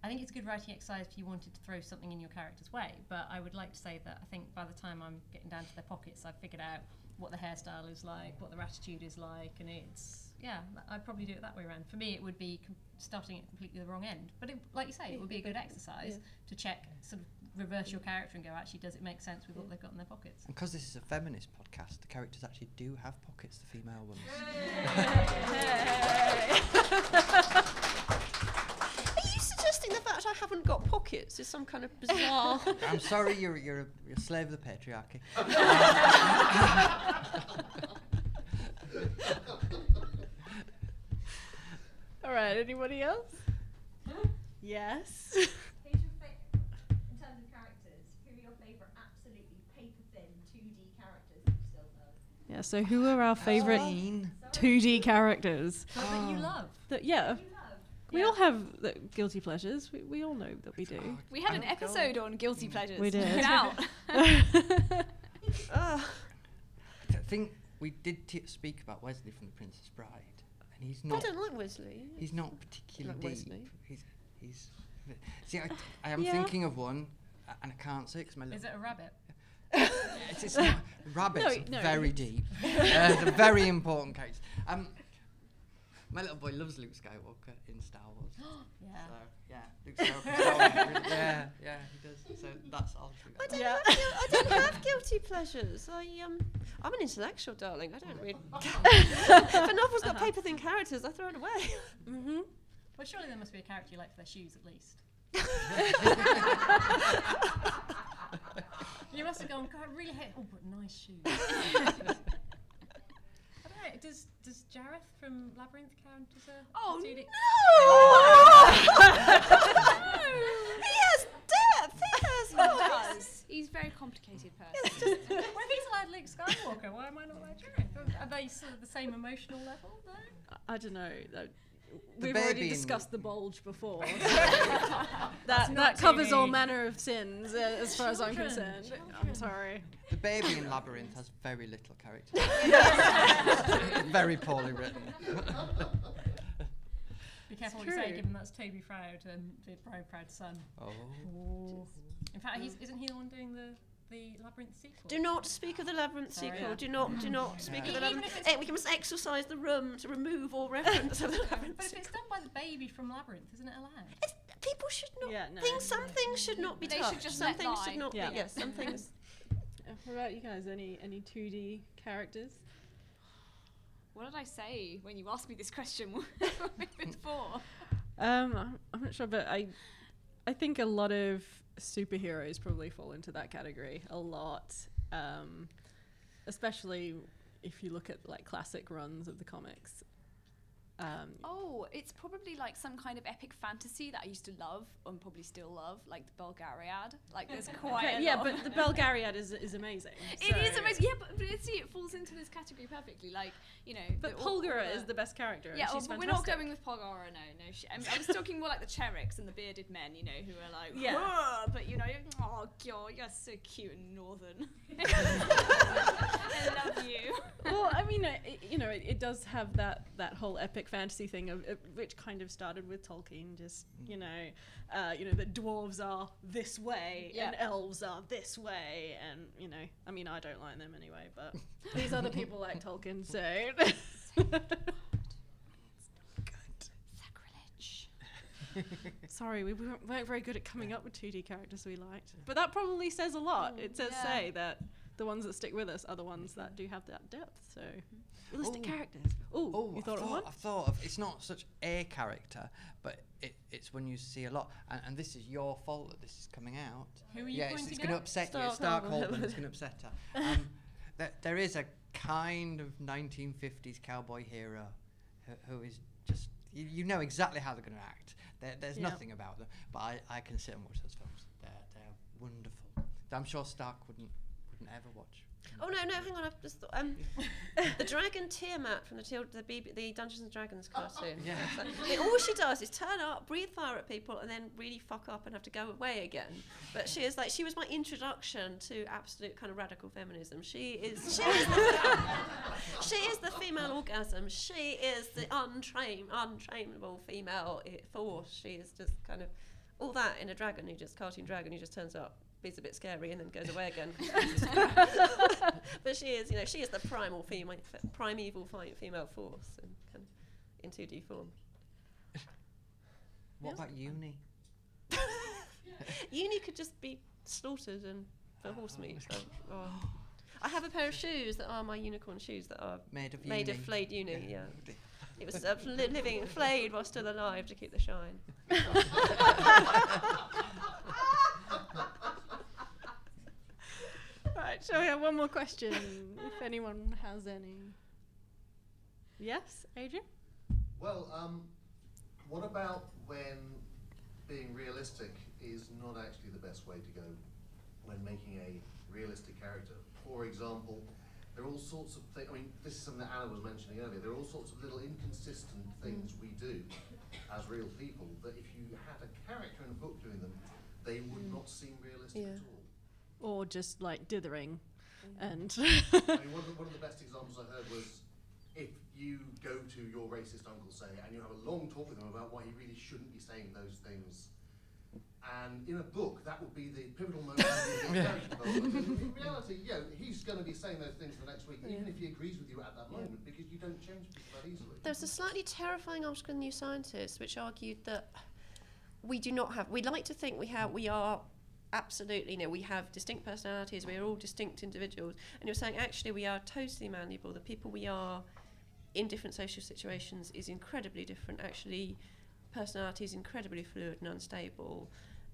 I think it's a good writing exercise if you wanted to throw something in your character's way. But I would like to say that I think by the time I'm getting down to their pockets, I've figured out what the hairstyle is like, what their attitude is like, and it's yeah, I'd probably do it that way around. For me, it would be com- starting at completely the wrong end. But it, like you say, it would be a good exercise to check, sort of reverse your character and go, actually, does it make sense with what they've got in their pockets? And because this is a feminist podcast, the characters actually do have pockets, the female ones. Are you suggesting the fact I haven't got pockets is some kind of bizarre? I'm sorry, you're, you're, a, you're a slave of the patriarchy. All right, anybody else? Yes. Who's your fa- in terms of characters, who are your favourite absolutely paper thin 2D characters that you still love? yeah, so who are our favourite Mean. 2D characters? But that you love. That, yeah, You love? We Yeah. all have the guilty pleasures. We, we all know that we do. We had an don't- episode on guilty pleasures. We Check did. it out. Ah, I think we did t- speak about Westley from The Princess Bride, and he's I not. don't like Westley. He's not particularly Like deep. He's, he's. See, I, I am Yeah. thinking of one, a- and I can't say because my. Is it a rabbit? It's, it's not, rabbits no. very deep. uh, they're very important case. Um, my little boy loves Luke Skywalker in Star Wars. Yeah. So yeah, Luke Skywalker. Star Wars, really- yeah, yeah, he does. So that's I'll shoot I don't, Yeah. have, I don't have guilty pleasures. I um, I'm an intellectual, darling. I don't read. if a novel's got paper thin characters, I throw it away. mm-hmm. Well, surely there must be a character you like for their shoes at least. You must have gone, God, I really hate. Oh, but nice shoes. I know. Does does Jareth from Labyrinth count as a? Oh, a 2D? he has depth. He has. He does. He's a very complicated person. well, if he's allowed Luke Skywalker, why am I not allowed Jareth? Are they sort of the same emotional level? No. I don't know. That, The we've already in- discussed the bulge before. that that covers all manner of sins, uh, as far as I'm Children, concerned. I'm sorry. The baby in Labyrinth has very little character. very poorly written. Be careful what you say, given that's Toby Froud and the Proud Proud son. oh. In fact, he's, isn't he the one doing the the Labyrinth sequel? Do not speak of the labyrinth Sorry. sequel. Yeah. Do not, do not speak of the Even labyrinth. if Eh, we must exercise the room to remove all reference of the labyrinth But if it's done by the baby from Labyrinth, isn't it allowed? It's, people should not. Yeah, no. things, some things should not be They should just some let things lie. should not Yeah. be. Yes, some things. What about you guys? Any any 2D characters? What did I say when you asked me this question before? Um, I'm, I'm not sure, but I, I think a lot of superheroes probably fall into that category. A lot, um, especially if you look at like classic runs of the comics. Um, Oh, it's probably like some kind of epic fantasy that I used to love and probably still love, like the Belgariad. Like there's quite yeah, but the Belgariad is, is amazing. It is so- amazing. Yeah, but, but see, it falls into this category perfectly. Like you know, But the- all- all Polgara is the best character. Yeah, oh, but we're not going with Polgara. No, no. She, I, mean, I was talking more like the Chereks and the bearded men. You know, who are like, Yeah. But you know, oh god, you're so cute and northern. I love you. well, I mean, it- you know, it, it does have that that whole epic fantasy thing of uh, which kind of started with Tolkien. Just you know, uh, you know that dwarves are this way and elves are this way, and you know, I mean, I don't like them anyway, but these other people like Tolkien, so. Sacrilege. Sorry, we weren't, weren't very good at coming up with 2D characters we liked. But that probably says a lot. It says Yeah. say that the ones that stick with us are the ones that do have that depth. So, realistic Oh. characters. Ooh, Oh, you I thought of thought, one? I thought of it's not such a character, but it, it's when you see a lot, and, and this is your fault that this is coming out. Who are you yeah, it's, pointing it's going to upset you. Stark It's Stark Holden. It's going to upset her. Um, there, there is a kind of 1950s cowboy hero who, who is just you, you know exactly how they're going to act. There, there's nothing about them, but I, I can sit and watch those films. They're they're wonderful. I'm sure Stark wouldn't wouldn't ever watch. Oh no, no, hang on. I've just thought, um, the dragon Tiamat from the Til- the, BB, the Dungeons and Dragons cartoon. Yeah. So, I all she does is turn up, breathe fire at people, and then really fuck up and have to go away again. But she is like she was my introduction to absolute kind of radical feminism. She is she is the, she is the female orgasm. She is the untrained, untrainable female force. She is just kind of all that in a dragon who just cartoon dragon who just turns up. Is a bit scary and then goes away again. but she is, you know, she is the primal female, primeval fi- female force and kind of in 2D form. What about Uni? Uni could just be slaughtered and for horse meat. So, oh. I have a pair of shoes that are my unicorn shoes that are Made of made uni. of flayed uni. Yeah, it was uh, li- living flayed while still alive to keep the shine. Right, shall we have one more question? if anyone has any. Yes, Adrian? Well, um, what about when being realistic is not actually the best way to go when making a realistic character? For example, there are all sorts of things. I mean, this is something that Anna was mentioning earlier. There are all sorts of little inconsistent things we do as real people that if you had a character in a book doing them, they would not seem realistic Yeah. at all. Or just like dithering. Mm. And. I mean, one of, the, one of the best examples I heard was if you go to your racist uncle, say, and you have a long talk with him about why he really shouldn't be saying those things. And in a book, that would be the pivotal moment in your character development. In reality, yeah, he's going to be saying those things for the next week, even if he agrees with you at that moment, because you don't change people that easily. There was a slightly terrifying article in New Scientist which argued that we do not have. We like to think we have. We are absolutely. You know, we have distinct personalities. We are all distinct individuals. And you're saying actually we are totally malleable. The people we are in different social situations is incredibly different. Actually, personality is incredibly fluid and unstable.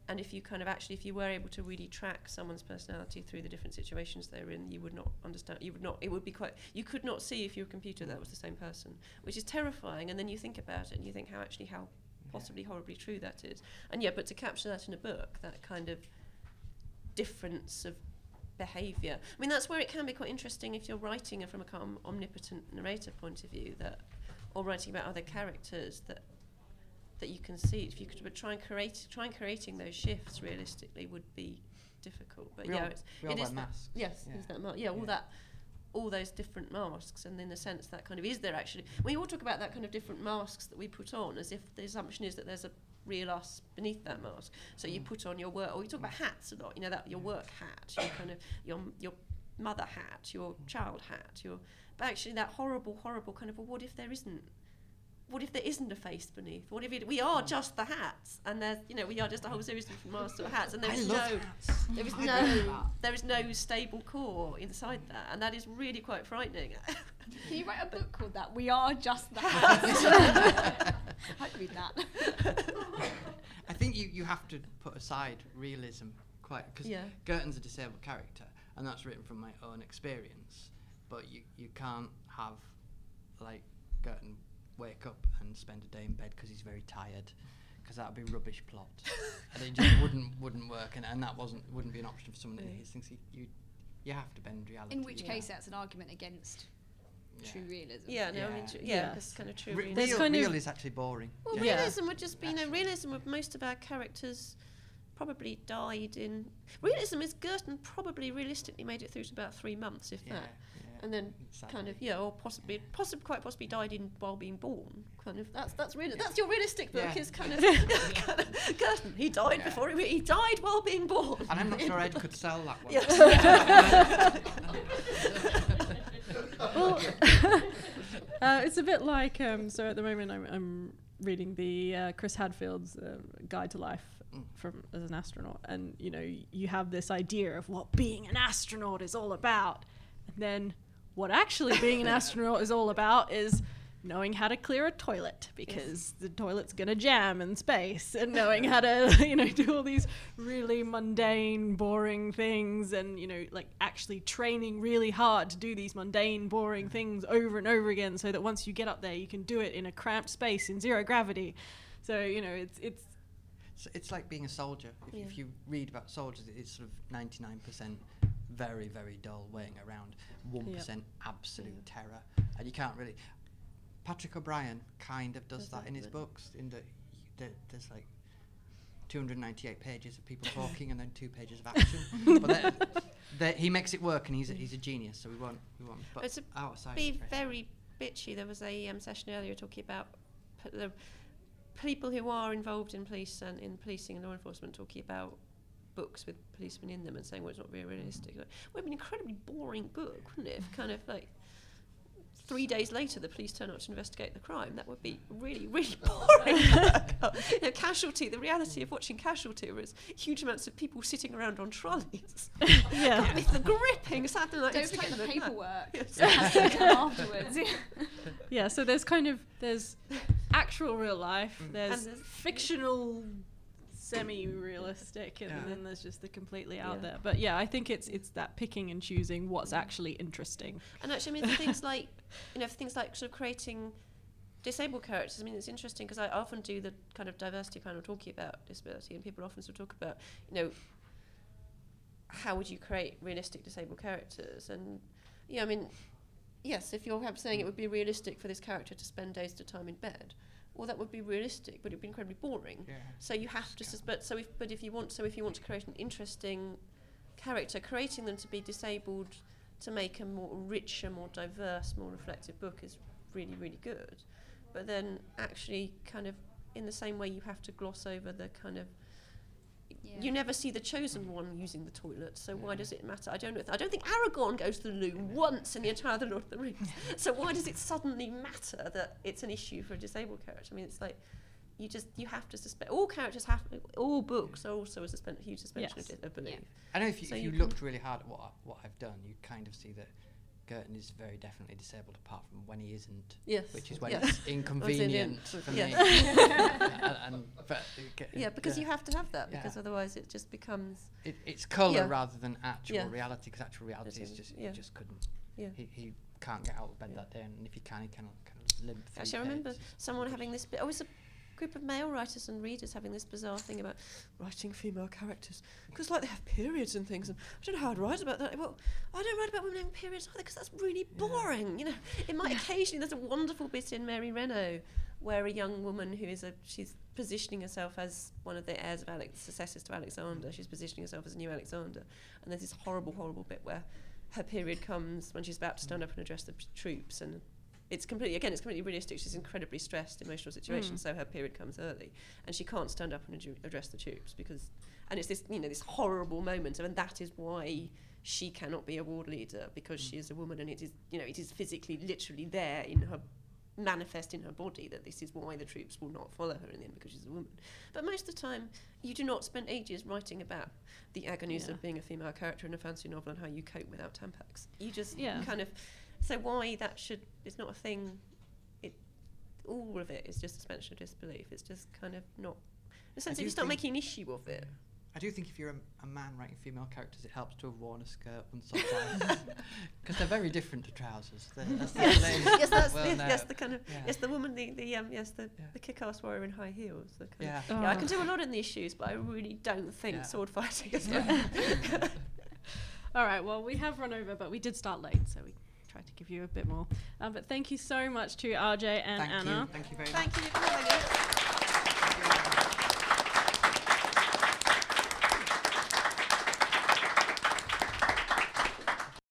And if you kind of actually, if you were able to really track someone's personality through the different situations they're in, you would not understand. You would not. It would be quite. You could not see if your computer that was the same person, which is terrifying. And then you think about it, and you think how actually how possibly horribly true that is. And yeah, but to capture that in a book, that kind of difference of behaviour. I mean, that's where it can be quite interesting if you're writing from a kind of omnipotent narrator point of view, that, or writing about other characters that that you can see. If you could, but try and create, try and creating those shifts realistically would be difficult. But We yeah, all- it's, we it is that- yes, yeah. is that yeah, all Yeah. that. All those different masks, and in the sense that kind of is there actually. We all talk about that kind of different masks that we put on, as if the assumption is that there's a real us beneath that mask. So you mm. put on your work, or you talk about hats a lot. You know that your work hat, your kind of your your mother hat, your child hat, your. But actually, that horrible, horrible kind of. Well, what if there isn't? What if there isn't a face beneath? What if it, we are hmm. just the hats, and there's you know we are just a whole series of different masks of hats, and there I is love no hats. there is no there is no stable core inside that, and that is really quite frightening. Can you write a book called that? We are just the hats. I'd read that. I think you, you have to put aside realism quite because Yeah. Girton's a disabled character, and that's written from my own experience. But you, you can't have like Girton wake up and spend a day in bed because he's very tired. Because that would be rubbish plot, and it just wouldn't wouldn't work, and, and that wasn't wouldn't be an option for someone that mm. Yeah. thinks you, you you have to bend reality. In which Yeah. case, that's an argument against Yeah. true realism. Yeah, no, I mean, Yeah. tr- yeah, Yeah. because kind of true. Re- realism. There's real, kind of- real is actually boring. Well, Yeah. realism would just be, you know, realism would most of our characters probably died in. Realism is Girton probably realistically made it through to about three months, if Yeah, that. Yeah. And then kind of sadly. yeah, or possibly, possibly quite possibly died in while being born. Kind of that's that's real. That's your realistic book. Yeah. Is kind of, kind of Girton. He died Yeah. before he, he died while being born. And I'm not sure Ed could sell that one. well, uh, it's a bit like um, so at the moment I'm, I'm reading the uh, Chris Hadfield's uh, Guide to Life Mm. from as an astronaut, and you know you have this idea of what being an astronaut is all about, and then what actually being an astronaut is all about is knowing how to clear a toilet because the toilet's gonna jam in space and knowing how to you know do all these really mundane boring things and you know like actually training really hard to do these mundane boring things over and over again so that once you get up there you can do it in a cramped space in zero gravity so you know it's it's It's, it's like being a soldier. If, Yeah. if you read about soldiers, it's sort of 99% very, very dull, weighing around 1% absolute terror. And you can't really. Patrick O'Brian kind of does Does that that, in his but- books, in that y- there, there's like 298 pages of people talking and then two pages of action. but they're- they're- he makes it work and he's a, he's a genius, so we won't. We won't but It's a outside. be very- very bitchy. There was a um, session earlier talking about p- the people who are involved in police and in policing and law enforcement talking about books with policemen in them and saying, well, it's not very realistic. Like, well, it'd be an incredibly boring book, wouldn't it? If kind of like three days later the police turn up to investigate the crime, that would be really, really boring. you know, casualty, the reality of watching Casualty was huge amounts of people sitting around on trolleys. yeah with the gripping Saturday night Don't forget the paperwork Yes. that has to be done afterwards. yeah so there's kind of there's actual real life mm. there's there's- fictional semi-realistic and Yeah. then there's just the completely out Yeah. there but yeah i think it's it's that picking and choosing what's mm. actually interesting And actually, I mean, things like, you know, things like sort of creating disabled characters, I mean, it's interesting because I often do the kind of diversity panel talking about disability, and people often sort of talk about, you know, how would you create realistic disabled characters? And, yeah, I mean, yes, if you're saying it would be realistic for this character to spend days at a time in bed, well, that would be realistic, but it'd be incredibly boring. Yeah. So you have to, but so if but if you want, so if you want to create an interesting character, creating them to be disabled to make a more richer, more diverse, more reflective book is really really good. But then actually, kind of in the same way, you have to gloss over the kind of. You never see the chosen one using the toilet, so why does it matter? I don't know. I don't think Aragorn goes to the loo once in the entire The Lord of the Rings. so why does it suddenly matter that it's an issue for a disabled character? I mean, it's like you just you have to suspend. All characters have. All books are also a suspend, huge suspension Yes. of, di- of belief. I know if you, So if you you, looked really hard at what I, what I've done, you kind of see that Girton is very definitely disabled, apart from when he isn't, Yes. which is when yes. it's inconvenient for me. yeah. Uh, and, and, but Yeah, because you have to have that because Yeah. otherwise it just becomes It, it's colour Yeah. rather than actual reality, because actual reality is just he just couldn't. yeah. He, he can't get out of bed that day, and if he can, he can kind of limp through. Actually, I remember someone having this. Bit, oh, it was a group of male writers and readers having this bizarre thing about writing female characters because, like, they have periods and things. And I don't know how I'd write about that. Well, I don't write about women having periods either because that's really Yeah. boring. You know, it might occasionally. There's a wonderful bit in Mary Renault where a young woman who is a she's positioning herself as one of the heirs of Alex, successors to Alexander. She's positioning herself as a new Alexander, and there's this horrible, horrible bit where her period comes when she's about to stand up and address the troops and it's completely again it's completely realistic she's incredibly stressed emotional situation Mm. so her period comes early and she can't stand up and adju- address the troops because and it's this you know this horrible moment and that is why she cannot be a ward leader because she is a woman and it is you know it is physically literally there in her manifest in her body that this is why the troops will not follow her in the end because she's a woman but most of the time you do not spend ages writing about the agonies Yeah. of being a female character in a fantasy novel and how you cope without tampax you just Yeah. kind of so why that should it's not a thing it all of it is just suspension of disbelief it's just kind of not in a sense if you start making an issue of it I do think if you're a, a man writing female characters, it helps to have worn a skirt once or twice. Because they're very different to trousers. They're, that's the yes, yes, that's well the, yes, the kind of Yeah. yes, the woman, the, the um, yes, the, Yeah. the kick-ass warrior in high heels. The kind Yeah. Of, yeah, I Oh. can do a lot in these shoes, but I really don't think Yeah. sword fighting is my All right, well, we have run over, but we did start late, so we tried to give you a bit more. Um, but thank you so much to RJ and Thank Anna. you. Thank you very much. Thank you for having us.